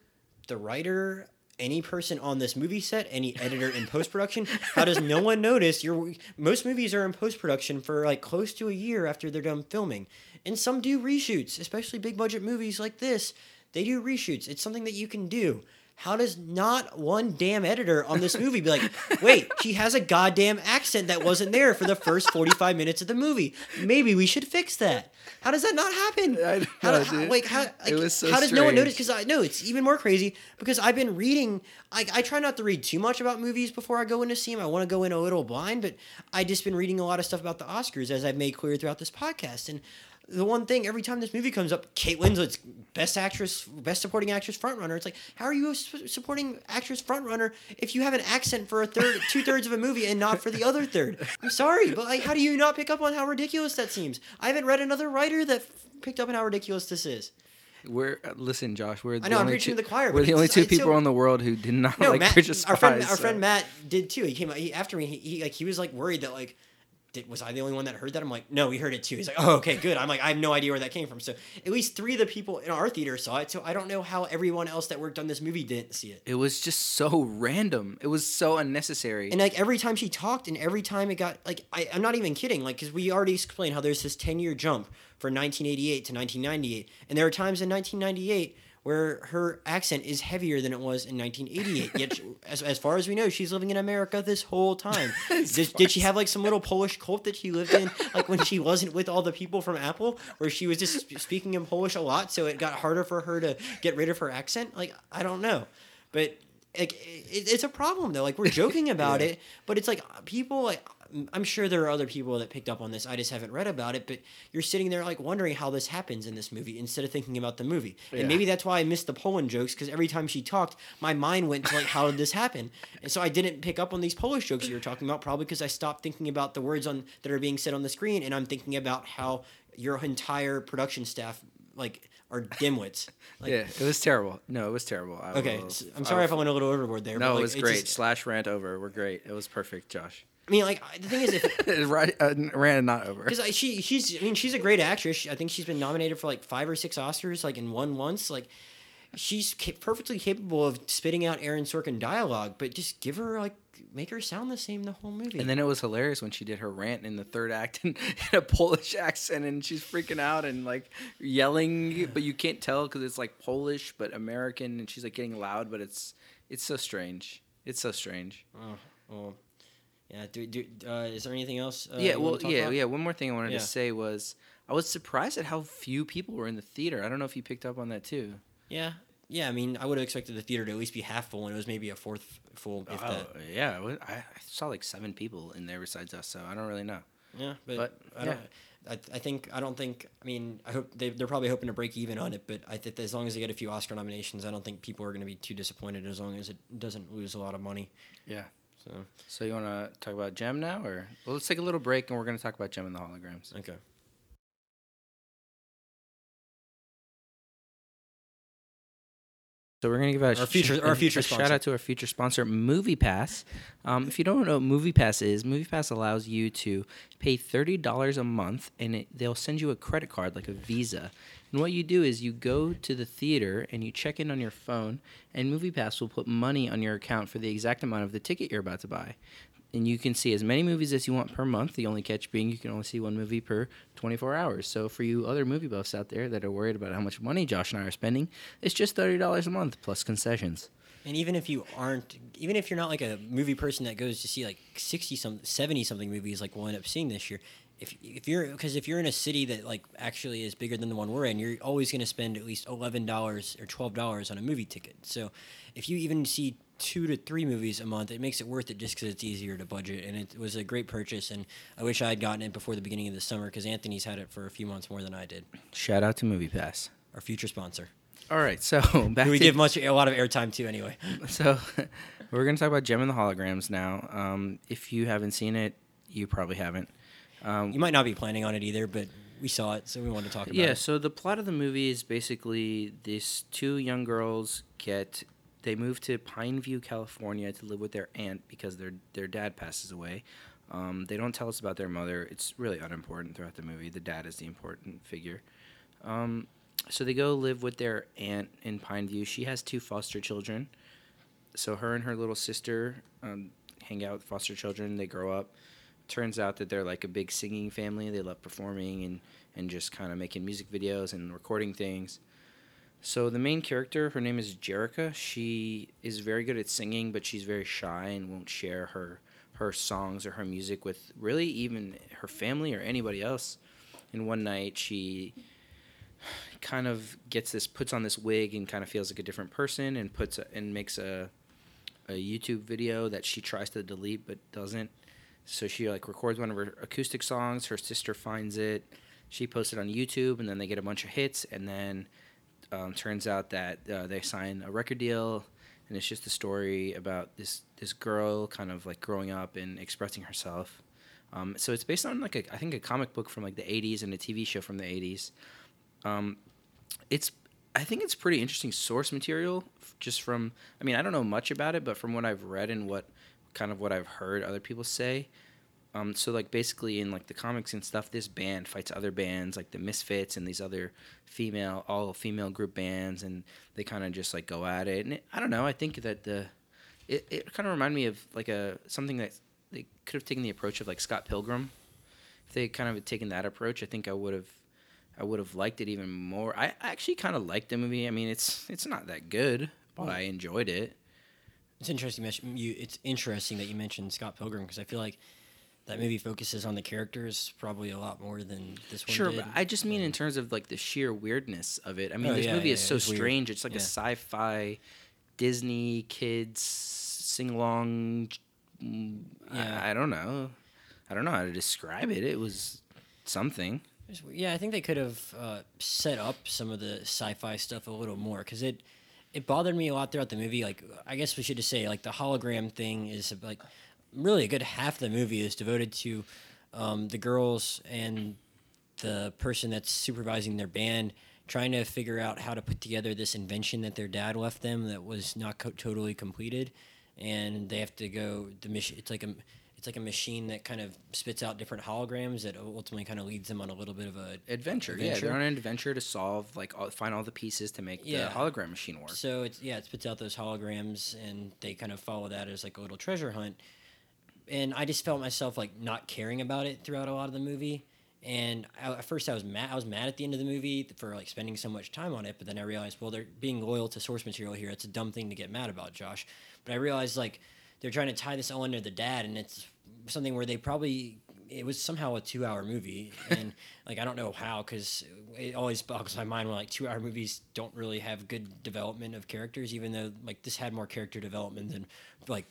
the writer, any person on this movie set, any editor in post production, how does no one notice? Your most movies are in post production for like close to a year after they're done filming, and some do reshoots, especially big budget movies like this. They do reshoots. It's something that you can do. How does not one damn editor on this movie be like, wait, she has a goddamn accent that wasn't there for the first 45 minutes of the movie. Maybe we should fix that. How does that not happen? Know, how, how- like, how, like, so how does no one notice? Because I know it's even more crazy because I've been reading. I, I try not to read too much about movies before I go in to see them. I want to go in a little blind, but I just been reading a lot of stuff about the Oscars as I've made clear throughout this podcast. And the one thing every time this movie comes up, Kate Winslet's best actress, best supporting actress frontrunner. It's like, how are you a su- supporting actress frontrunner if you have an accent for a third, (laughs) two thirds of a movie and not for the other third? I'm sorry, but like, how do you not pick up on how ridiculous that seems? I haven't read another writer that f- picked up on how ridiculous this is. We're uh, listen, Josh. We're the know, I'm only preaching two, to the choir, We're the only two it's so- people in the world who did not No, like Matt, Bridge of Spies. our friend, our friend Matt did too. He came out he, after me. He, he like he was like worried that like, did, was I the only one that heard that? I'm like, no, we heard it too. He's like, oh, okay, good. I'm like, I have no idea where that came from. So at least three of the people in our theater saw it. So I don't know how everyone else that worked on this movie didn't see it. It was just so random. It was so unnecessary. And like every time she talked, and every time it got like, I, I'm not even kidding. Like, because we already explained how there's this 10 year jump from 1988 to 1998, and there are times in 1998 where her accent is heavier than it was in 1988. Yet, (laughs) as, as far as we know, she's living in America this whole time. (laughs) did, did she have like some little Polish cult that she lived in, like when she wasn't with all the people from Apple, where she was just sp- speaking in Polish a lot, so it got harder for her to get rid of her accent? Like, I don't know, but like it, it's a problem though. Like we're joking (laughs) about Yeah. it, but it's like people like I'm sure there are other people that picked up on this. I just haven't read about it. But you're sitting there like wondering how this happens in this movie instead of thinking about the movie. Yeah. And maybe that's why I missed the Poland jokes because every time she talked, my mind went to like how did this happen? And so I didn't pick up on these Polish jokes you were talking about probably because I stopped thinking about the words on that are being said on the screen and I'm thinking about how your entire production staff like are dimwits. (laughs) Like, yeah, it was terrible. No, it was terrible. I Okay, will- so I'm sorry I if I went a little overboard there. No, like, it was great. just- Slash rant over. We're great. It was perfect, Josh. I mean, like the thing is, if (laughs) right, uh, ran not over. because she she's I mean she's a great actress. I think she's been nominated for like five or six Oscars, like in one once. Like she's ca- perfectly capable of spitting out Aaron Sorkin dialogue, but just give her like make her sound the same the whole movie. And then it was hilarious when she did her rant in the third act in, (laughs) in a Polish accent, and she's freaking out and like yelling, but you can't tell because it's like Polish but American, and she's like getting loud, but it's it's so strange. It's so strange. oh, well, yeah. Do, do uh, is there anything else? Uh, yeah, well, yeah, about? yeah. One more thing I wanted Yeah. to say was I was surprised at how few people were in the theater. I don't know if you picked up on that too. yeah, yeah. I mean, I would have expected the theater to at least be half full, and it was maybe a fourth full, if that. Oh, yeah, I, saw like seven people in there besides us, so I don't really know. Yeah, but, But, I don't. I, I think I don't think. I mean, I hope they they're probably hoping to break even on it. But I think as long as they get a few Oscar nominations, I don't think people are going to be too disappointed as long as it doesn't lose a lot of money. Yeah. So So you want to talk about Jem now, or well, let's take a little break and we're going to talk about Jem and the holograms. okay. So we're gonna give a Our future- our future a shout out to our future sponsor, MoviePass. Um, if you don't know what MoviePass is, MoviePass allows you to pay thirty dollars a month, and it, they'll send you a credit card like a Visa. And what you do is you go to the theater and you check in on your phone, and MoviePass will put money on your account for the exact amount of the ticket you're about to buy. And you can see as many movies as you want per month. The only catch being you can only see one movie per 24 hours. So for you other movie buffs out there that are worried about how much money Josh and I are spending, it's just $30 a month plus concessions. And even if you aren't, even if you're not like a movie person that goes to see like sixty some, seventy something movies, like we'll end up seeing this year. If if you're because if you're in a city that like actually is bigger than the one we're in, you're always going to spend at least eleven dollars or twelve dollars on a movie ticket. So if you even see two to three movies a month, it makes it worth it just because it's easier to budget. And it was a great purchase. And I wish I had gotten it before the beginning of the summer because Anthony's had it for a few months more than I did. Shout out to MoviePass. Our future sponsor, All right, so (laughs) back we to give much a lot of airtime to anyway. (laughs) so (laughs) we're gonna talk about Jem and the Holograms now. Um, if you haven't seen it, you probably haven't. Um, You might not be planning on it either, but we saw it, so we wanted to talk about yeah, it. Yeah, so the plot of the movie is basically these two young girls get they move to Pineview, California to live with their aunt because their their dad passes away. Um, they don't tell us about their mother. It's really unimportant throughout the movie. The dad is the important figure. Um, so they go live with their aunt in Pineview. She has two foster children. So her and her little sister um, hang out with foster children. They grow up. Turns out that they're like a big singing family. They love performing and, and just kind of making music videos and recording things. So the main character, her name is Jerrica. She is very good at singing, but she's very shy and won't share her her songs or her music with really even her family or anybody else. And one night she kind of gets this puts on this wig and kind of feels like a different person and puts a, and makes a a YouTube video that she tries to delete but doesn't. So she like records one of her acoustic songs. Her sister finds it. She posts it on YouTube, and then they get a bunch of hits. And then um, turns out that uh, they sign a record deal, and it's just a story about this this girl kind of like growing up and expressing herself. Um, so it's based on like a, I think a comic book from like the '80s and a TV show from the '80s. Um, it's I think it's pretty interesting source material just from I mean I don't know much about it but from what I've read and what kind of what I've heard other people say um, so like basically in like the comics and stuff this band fights other bands like the Misfits and these other female all female group bands and they kind of just like go at it and it, I don't know I think that the it, it kind of reminded me of like a something that they could have taken the approach of like Scott Pilgrim if they kind of had taken that approach I think I would have I would have liked it even more. I actually kind of liked the movie. I mean, it's it's not that good, but I enjoyed it. It's interesting. You, it's interesting that you mentioned Scott Pilgrim because I feel like that movie focuses on the characters probably a lot more than this one Sure, did. but I just mean in terms of like the sheer weirdness of it. I mean, Oh, this yeah, movie yeah, is so weird. strange. It's like Yeah. a sci-fi Disney kids sing along. I, I don't know. I don't know how to describe it. It was something. It's weird. Yeah, I think they could have uh, set up some of the sci-fi stuff a little more because it it bothered me a lot throughout the movie. Like, I guess we should just say like the hologram thing is like really a good half of the movie is devoted to um, the girls and the person that's supervising their band trying to figure out how to put together this invention that their dad left them that was not co- totally completed and they have to go the mission it's like a it's like a machine that kind of spits out different holograms that ultimately kind of leads them on a little bit of a Adventure. adventure. Yeah, they're on an adventure to solve like all, find all the pieces to make Yeah. the hologram machine work. So it's yeah, it spits out those holograms, and they kind of follow that as like a little treasure hunt. And I just felt myself like not caring about it throughout a lot of the movie. And I, at first, I was mad. I was mad at the end of the movie for like spending so much time on it. But then I realized, well, they're being loyal to source material here. It's a dumb thing to get mad about, Josh. But I realized like they're trying to tie this all under the dad, and it's something where they probably it was somehow a two-hour movie, and (laughs) like I don't know how because it always boggles my mind when like two-hour movies don't really have good development of characters, even though like this had more character development than like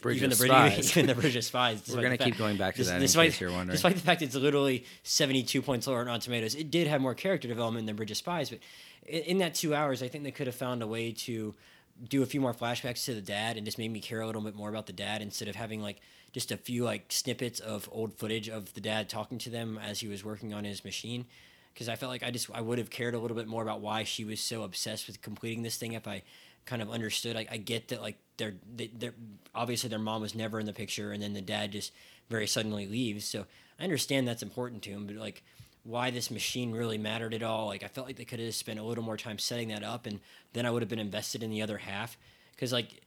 Bridge even of the Spies. Bridge, (laughs) even the Bridge of Spies. (laughs) We're gonna keep going back to that in despite, case you're wondering. Despite the fact it's literally seventy-two points lower on Rotten Tomatoes, it did have more character development than Bridge of Spies. But in, in that two hours, I think they could have found a way to do a few more flashbacks to the dad and just made me care a little bit more about the dad instead of having like just a few like snippets of old footage of the dad talking to them as he was working on his machine. because I felt like I just I would have cared a little bit more about why she was so obsessed with completing this thing if I kind of understood. I, I get that like they're they, they're obviously their mom was never in the picture, and then the dad just very suddenly leaves. So I understand that's important to him, but like why this machine really mattered at all. Like I felt like they could have spent a little more time setting that up, and then I would have been invested in the other half. Because like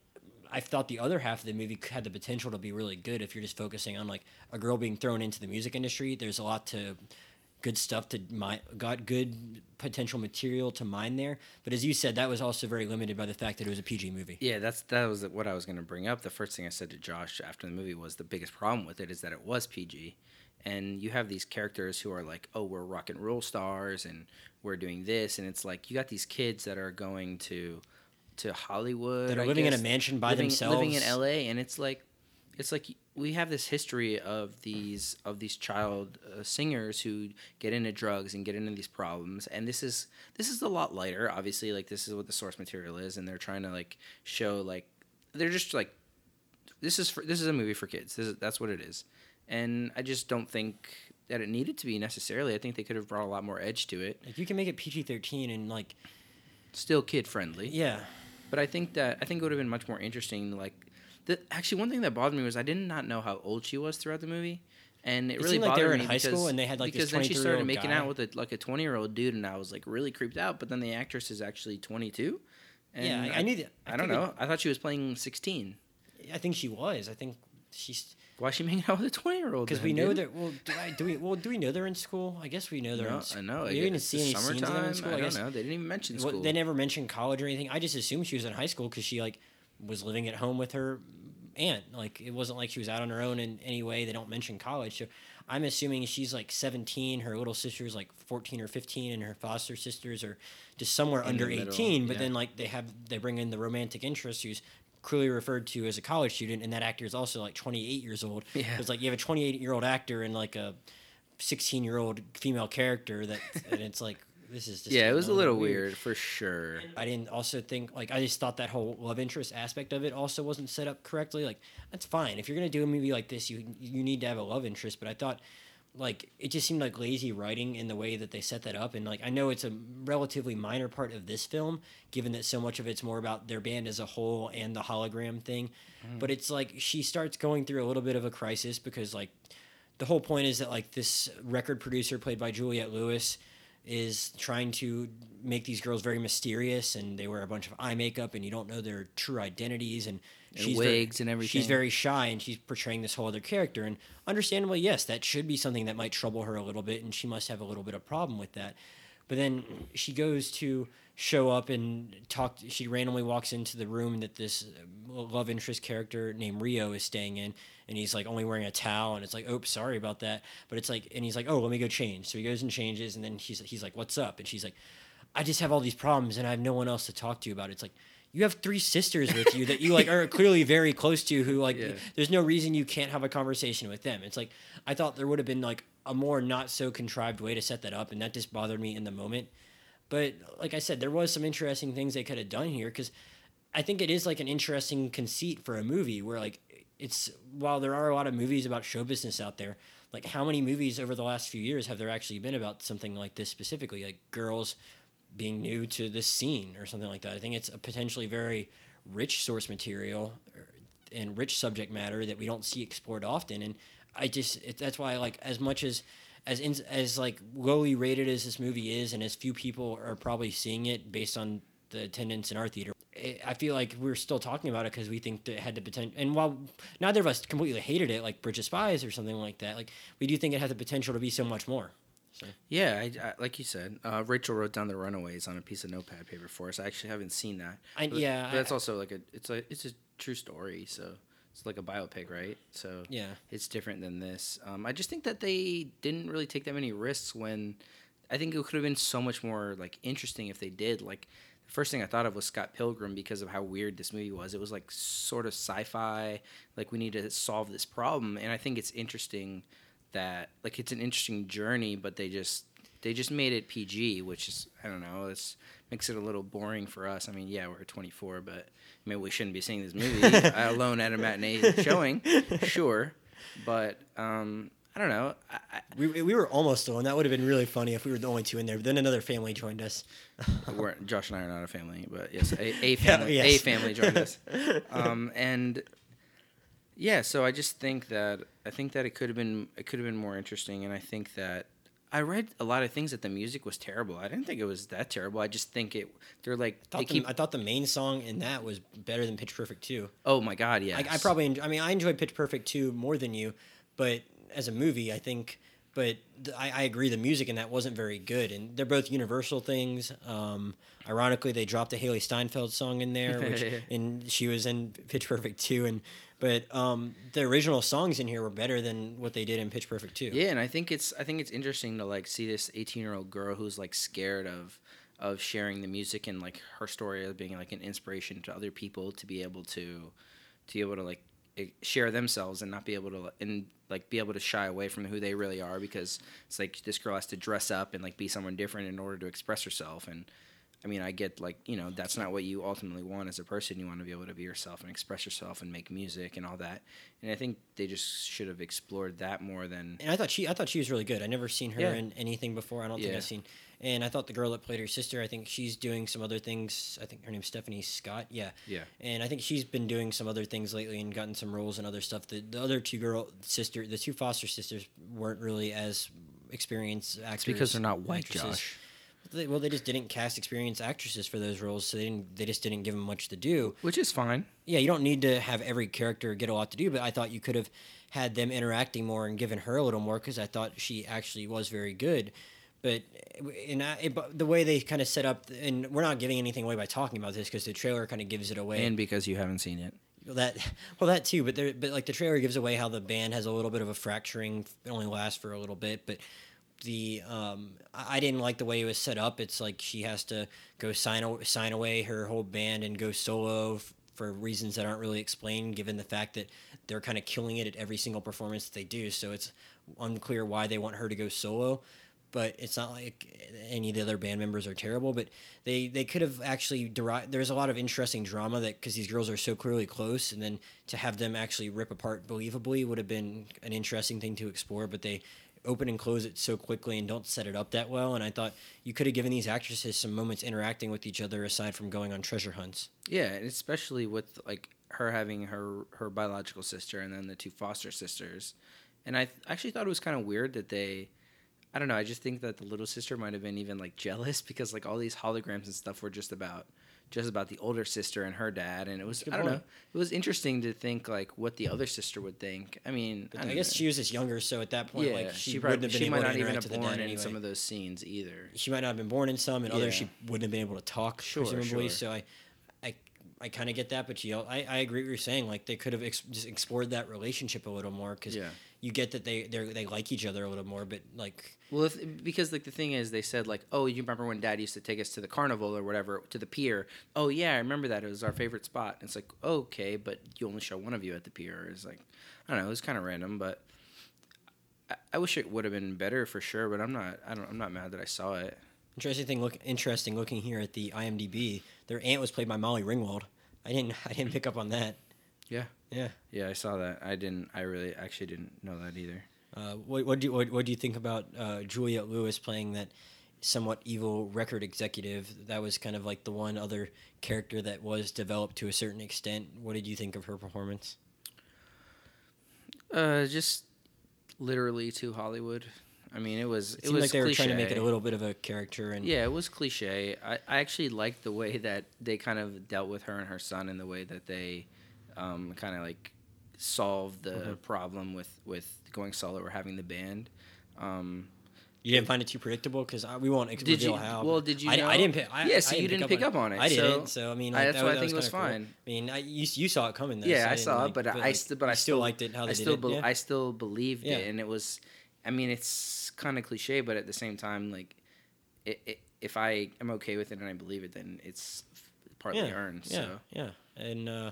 I thought the other half of the movie had the potential to be really good if you're just focusing on like a girl being thrown into the music industry. There's a lot to good stuff to mine, got good potential material to mine there. But as you said, that was also very limited by the fact that it was a PG movie. Yeah, that's that was what I was going to bring up. The first thing I said to Josh after the movie was the biggest problem with it is that it was PG, and you have these characters who are like, oh, we're rock and roll stars, and we're doing this, and it's like you got these kids that are going to to Hollywood, that are I living guess, in a mansion by living, themselves, living in LA, and it's like it's like we have this history of these of these child uh, singers who get into drugs and get into these problems and this is this is a lot lighter obviously like this is what the source material is and they're trying to like show like they're just like this is for this is a movie for kids. This is, that's what it is. And i just don't think that it needed to be necessarily. I think they could have brought a lot more edge to it. Like you can make it PG thirteen and like still kid friendly yeah, but I think that I think it would have been much more interesting. Like, the, actually, one thing that bothered me was I did not know how old she was throughout the movie, and it, It really like bothered they were in me high because, school and they had, like, this because then she started making guy. out with a, like a twenty year old dude, and I was like really creeped out. But then the actress is actually twenty two. yeah. I, I knew that. I, don't know. I thought she was playing sixteen. I think she was. I think she's Why is she making out with a twenty year old? because we know that. Well, do, I, do we? Well, do we know they're in school? I guess we know they're No, in. s- I know. We I didn't see any scenes of them in school. I I don't guess know. They didn't even mention Well, school. they never mentioned college or anything. I just assumed she was in high school because she like was living at home with her aunt. Like it wasn't like she was out on her own in any way. They don't mention college, so I'm assuming she's like 17. Her little sister's like 14 or 15, and her foster sisters are just somewhere In under the middle, 18. But yeah. then like they have they bring in the romantic interest who's clearly referred to as a college student, and that actor is also like 28 years old. Yeah. It's like you have a 28 year old actor and like a 16 year old female character that, and it's like this is just yeah, it was a little little weird for sure. I didn't also think like I just thought that whole love interest aspect of it also wasn't set up correctly. Like that's fine if you're gonna do a movie like this, you you need to have a love interest. But I thought like it just seemed like lazy writing in the way that they set that up. And like I know it's a relatively minor part of this film, given that so much of it's more about their band as a whole and the hologram thing. Mm-hmm. But it's like she starts going through a little bit of a crisis because like the whole point is that like this record producer played by Juliette Lewis is trying to make these girls very mysterious and they wear a bunch of eye makeup and you don't know their true identities and, And very- wigs and everything. She's very shy and she's portraying this whole other character and understandably yes that should be something that might trouble her a little bit and she must have a little bit of problem with that. But then she goes to show up and talk. She randomly walks into the room that this love interest character named Rio is staying in, and he's like only wearing a towel, and it's like, oh, sorry about that. But it's like, and he's like, oh, let me go change. So he goes and changes, and then he's he's like, what's up? And she's like, I just have all these problems, and I have no one else to talk to about it. It's like. You have three sisters with you that you like are clearly very close to who like Yeah. there's no reason you can't have a conversation with them. It's like I thought there would have been like a more not so contrived way to set that up, and that just bothered me in the moment. But like I said, there was some interesting things they could have done here because I think it is like an interesting conceit for a movie where like it's while there are a lot of movies about show business out there, like how many movies over the last few years have there actually been about something like this specifically, like girls being new to this scene or something like that. I think it's a potentially very rich source material er, and rich subject matter that we don't see explored often. And I just it, that's why like as much as as in, as like lowly rated as this movie is, and as few people are probably seeing it based on the attendance in our theater. I- I feel like we're still talking about it because we think it had the potential. And while neither of us completely hated it, like Bridge of Spies or something like that, like we do think it had the potential to be so much more. So Yeah, I, I, like you said, uh, Rachel wrote down the Runaways on a piece of notepad paper for us. I actually haven't seen that. I- But- yeah, but that's I- also like a it's a it's a true story, so it's like a biopic, right? So yeah, it's different than this. Um, I just think that they didn't really take that many risks when I think it could have been so much more like interesting if they did. Like the first thing I thought of was Scott Pilgrim because of how weird this movie was. It was like sort of sci-fi, like we need to solve this problem, and I think it's interesting that like it's an interesting journey, but they just they just made it PG, which is I don't know, it's makes it a little boring for us. I mean, yeah, we're 24, but maybe we shouldn't be seeing this movie (laughs) alone at a matinee showing, sure. But um, I don't know. I, I, We, we were almost alone. That would have been really funny if we were the only two in there. But then another family joined us. (laughs) Josh and I are not a family, but yes, a, a (laughs) family, yes. a family joined us. Um, and yeah, so I just think that I think that it could have been it could have been more interesting, and I think that I read a lot of things that the music was terrible. I didn't think it was that terrible. I just think it they're like I they thought, keep. the, I thought the main song in that was better than Pitch Perfect 2. oh my god, yeah. I, I probably, I mean, I enjoyed Pitch Perfect 2 more than you, but as a movie, I think, but th- I, I agree the music in that wasn't very good. And they're both Universal things. Um, ironically, they dropped a Hailee Steinfeld song in there, which, (laughs) and she was in Pitch Perfect 2. And, but um, the original songs in here were better than what they did in Pitch Perfect 2. Yeah, and I think it's I think it's interesting to like see this 18 year old girl who's like scared of of sharing the music and like her story as being like an inspiration to other people to be able to to be able to like share themselves and not be able to and like be able to shy away from who they really are because it's like this girl has to dress up and like be someone different in order to express herself and I mean, I get like you know that's not what you ultimately want as a person. You want to be able to be yourself and express yourself and make music and all that. And I think they just should have explored that more than And I thought she, I thought she was really good. I never seen her Yeah. in anything before. I don't think Yeah. I've seen. And I thought the girl that played her sister, I think she's doing some other things. I think her name's Stephanie Scott. Yeah. Yeah. And I think she's been doing some other things lately and gotten some roles and other stuff. The the other two girl sister, the two Foster sisters weren't really as experienced actors. It's because they're not white, actresses. Josh. They, well, they just didn't cast experienced actresses for those roles, so they didn't. They just didn't give them much to do Which is fine. yeah, you don't need to have every character get a lot to do, but I thought you could have had them interacting more and given her a little more because I thought she actually was very good. But in it, the way they kind of set up, and we're not giving anything away by talking about this because the trailer kind of gives it away. And because you haven't seen it. Well, that (laughs) well that too, but there but like the trailer gives away how the band has a little bit of a fracturing. It only lasts for a little bit, but the um I didn't like the way it was set up. It's like she has to go sign sign away her whole band and go solo f- for reasons that aren't really explained, given the fact that they're kind of killing it at every single performance that they do. So it's unclear why they want her to go solo. But it's not like any of the other band members are terrible. But they, they could have actually derived. There's a lot of interesting drama that because these girls are so clearly close, and then to have them actually rip apart believably would have been an interesting thing to explore. But they open and close it so quickly and don't set it up that well. And I thought you could have given these actresses some moments interacting with each other aside from going on treasure hunts. Yeah, and especially with like her having her her biological sister and then the two foster sisters. And I th- actually thought it was kind of weird that they I don't know, I just think that the little sister might have been even like jealous (laughs) because like all these holograms and stuff were just about just about the older sister and her dad and it was Good I don't know. It was interesting to think like what the other sister would think. I mean, I, I, guess she was just younger, so at that point, yeah, like she, she, wouldn't probably, have been she able might to not even have the born in anyway. some of those scenes either. she might not have been born in some, and others she wouldn't have been able to talk, Sure, presumably. sure. So I, I, kind of get that, but you know, I, I agree with what you're saying. Like they could have ex- just explored that relationship a little more because Yeah. you get that they they they like each other a little more, but like Well, if, because like the thing is, they said like, oh, you remember when Dad used to take us to the carnival or whatever to the pier? Oh yeah, I remember that. It was our favorite spot. And it's like okay, but you only show one of you at the pier. It's like I don't know. It was kind of random, but I, I wish it would have been better for sure. But I'm not. I don't. I'm not mad that I saw it. Interesting thing. Look, interesting looking here at the IMDb. Their aunt was played by Molly Ringwald. I didn't (laughs) I didn't pick up on that. Yeah. Yeah. Yeah, I saw that. I didn't. I really actually didn't know that either. Uh, what, what do you, what, what do you think about uh, Juliette Lewis playing that somewhat evil record executive? That was kind of like the one other character that was developed to a certain extent. What did you think of her performance? Uh, just literally to Hollywood. I mean, it was. It It, was like they were trying to make it a little bit of a character, and Yeah, it was cliche. I, I actually liked the way that they kind of dealt with her and her son and the way that they um, kind of like solved the Mm-hmm. problem with, with going solo or having the band. Um, you didn't find it too predictable because we won't ex- Did reveal you- how. well, did you I, know? I didn't. Pick, I, Yeah, so I you didn't pick up on it, I didn't. So I mean, I- that's that, why I that think was it was kinda cool. fine. I mean, I, you you saw it coming. Though, yeah, so I saw like, it, but, I like, still, but I still liked it how they I still, did it. Yeah. I still believed Yeah. it, and it was. I mean, it's kind of cliche, but at the same time, like, it, it, if I am okay with it and I believe it, then it's partly yeah, earned. Yeah, So yeah, and uh,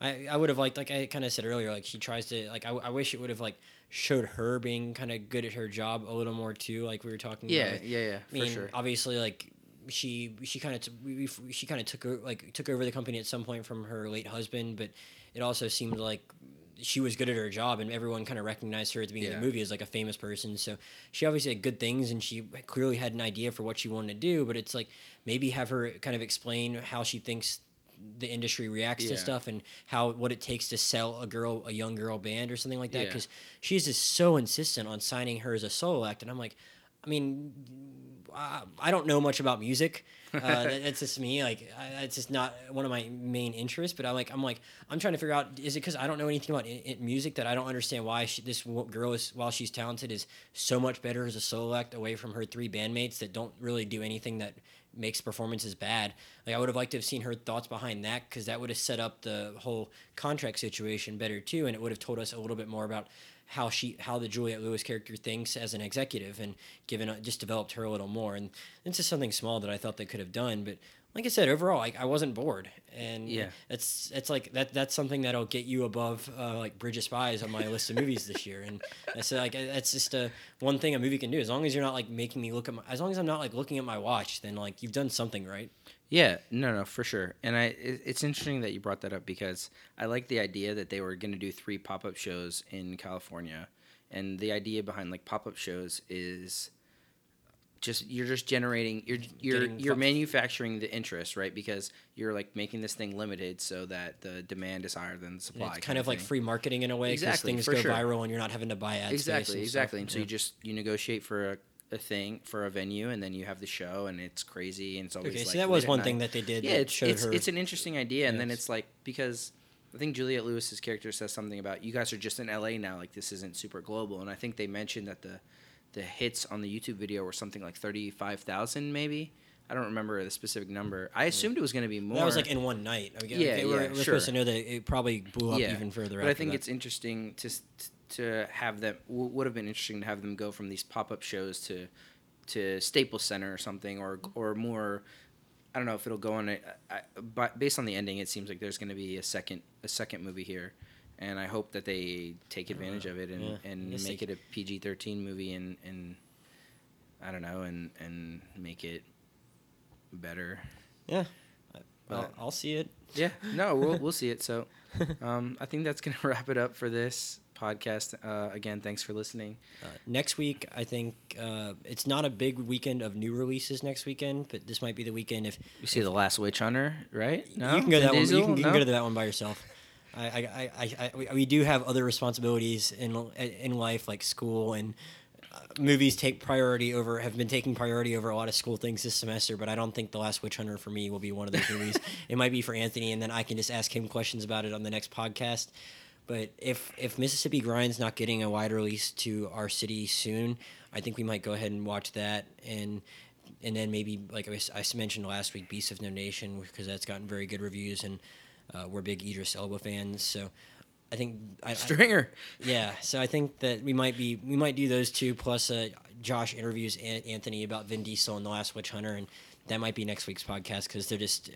I I would have liked like I kind of said earlier, like she tries to like I, I wish it would have like showed her being kind of good at her job a little more too, like we were talking. yeah, about. yeah, yeah, I for mean, sure. obviously, like she she kind of t- she kind of took like took over the company at some point from her late husband, but it also seemed like she was good at her job, and everyone kind of recognized her at the beginning of the movie as like a famous person. So she obviously had good things, and she clearly had an idea for what she wanted to do. But it's like maybe have her kind of explain how she thinks the industry reacts to stuff and how what it takes to sell a girl a young girl band or something like that Yeah. because she's just so insistent on signing her as a solo act and i'm like i mean I, I don't know much about music (laughs) uh, that, that's just me like I, it's just not one of my main interests but i'm like i'm like i'm trying to figure out is it because i don't know anything about i music that i don't understand why she, this girl is while she's talented is so much better as a solo act away from her three bandmates that don't really do anything that makes performances bad. Like I would have liked to have seen her thoughts behind that because that would have set up the whole contract situation better too, and it would have told us a little bit more about how she, how the Juliette Lewis character thinks as an executive, and given just developed her a little more. And this is something small that I thought they could have done, but. Like I said, overall, I, I wasn't bored, and Yeah. it's it's like that. That's something that'll get you above uh, like Bridge of Spies on my list of movies this year, and that's like that's just a one thing a movie can do. As long as you're not like making me look at my, as long as I'm not like looking at my watch, then like you've done something right. Yeah, no, no, for sure. And I, it, it's interesting that you brought that up because I like the idea that they were going to do three pop up shows in California, and the idea behind like pop up shows is just you're just generating you're you're Getting you're manufacturing the interest right because you're like making this thing limited so that the demand is higher than the supply. it's kind of like free marketing in a way because Exactly, things go sure. viral and you're not having to buy ads. exactly exactly and so yeah. you just you negotiate for a, a thing for a venue and then you have the show and it's crazy and it's always okay, like so that was one night. thing that they did. yeah that it's showed it's, her. it's an interesting idea and then it's like because i think juliette lewis's character says something about you guys are just in la now like this isn't super global and i think they mentioned that the the hits on the youtube video were something like 35000 maybe i don't remember the specific number i mm. assumed it was going to be more that was like in one night. I mean, Yeah, they were, yeah, we're sure. supposed to know that it probably blew up Yeah, even further. but i think that. it's interesting to s- to have them w- would have been interesting to have them go from these pop-up shows to to Staples Center or something, or or more. I don't know if it'll go on. A, I, but based on the ending, it seems like there's going to be a second a second movie here, and I hope that they take advantage of it and, Yeah, and make it a PG thirteen movie and and I don't know and and make it better. yeah. I'll, I'll see it. Yeah, no, we'll (laughs) we'll see it. So, um, I think that's gonna (laughs) wrap it up for this podcast. Uh, again, thanks for listening. Uh, next week, I think uh, it's not a big weekend of new releases next weekend, but this might be the weekend if We see the Last Witch Hunter, right? No, you can go to that one. You can, you can No? go to that one by yourself. I, I, I, I, we do have other responsibilities in in life, like school and uh, movies. Take priority over have been taking priority over a lot of school things this semester. But I don't think the Last Witch Hunter for me will be one of those movies. (laughs) it might be for Anthony, and then I can just ask him questions about it on the next podcast. But if if Mississippi Grind's not getting a wide release to our city soon, I think we might go ahead and watch that and and then maybe like I mentioned last week, Beasts of No Nation because that's gotten very good reviews and uh, we're big Idris Elba fans. So I think I, I, Stringer. yeah. So I think that we might be we might do those two plus uh, Josh interviews Anthony about Vin Diesel and the Last Witch Hunter and. That might be next week's podcast because they're just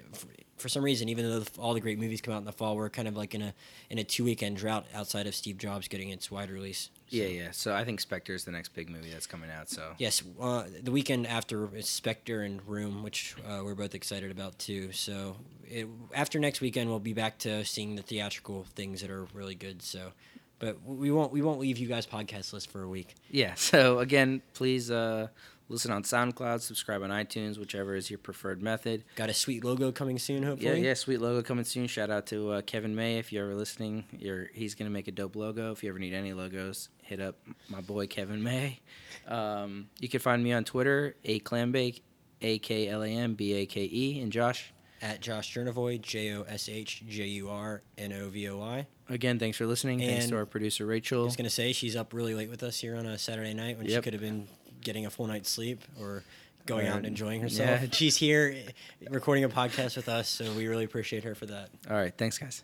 for, some reason, even though the, all the great movies come out in the fall, we're kind of like in a in a two weekend drought outside of Steve Jobs getting its wide release. Yeah, yeah. So I think Spectre is the next big movie that's coming out. So Yes, uh, the weekend after Spectre and Room, which uh, we're both excited about too. So it, after next weekend, we'll be back to seeing the theatrical things that are really good. So, but we won't we won't leave you guys podcast list for a week. yeah. (laughs) So again, please uh, listen on SoundCloud, subscribe on iTunes, whichever is your preferred method. Got a sweet logo coming soon, hopefully. yeah. Yeah, sweet logo coming soon. Shout out to uh, Kevin May if you're ever listening. You're he's gonna make a dope logo. If you ever need any logos, hit up my boy Kevin May. Um, you can find me on Twitter, a clambake, a k l a m b a k e, and Josh. At Josh Jurnovoi, J O S H J U R N O V O I. Again, thanks for listening. thanks to our producer Rachel. I was gonna say she's up really late with us here on a Saturday night when she could have been getting a full night's sleep or going out and enjoying herself. yeah. (laughs) She's here recording a podcast with us, so we really appreciate her for that. All right, thanks guys.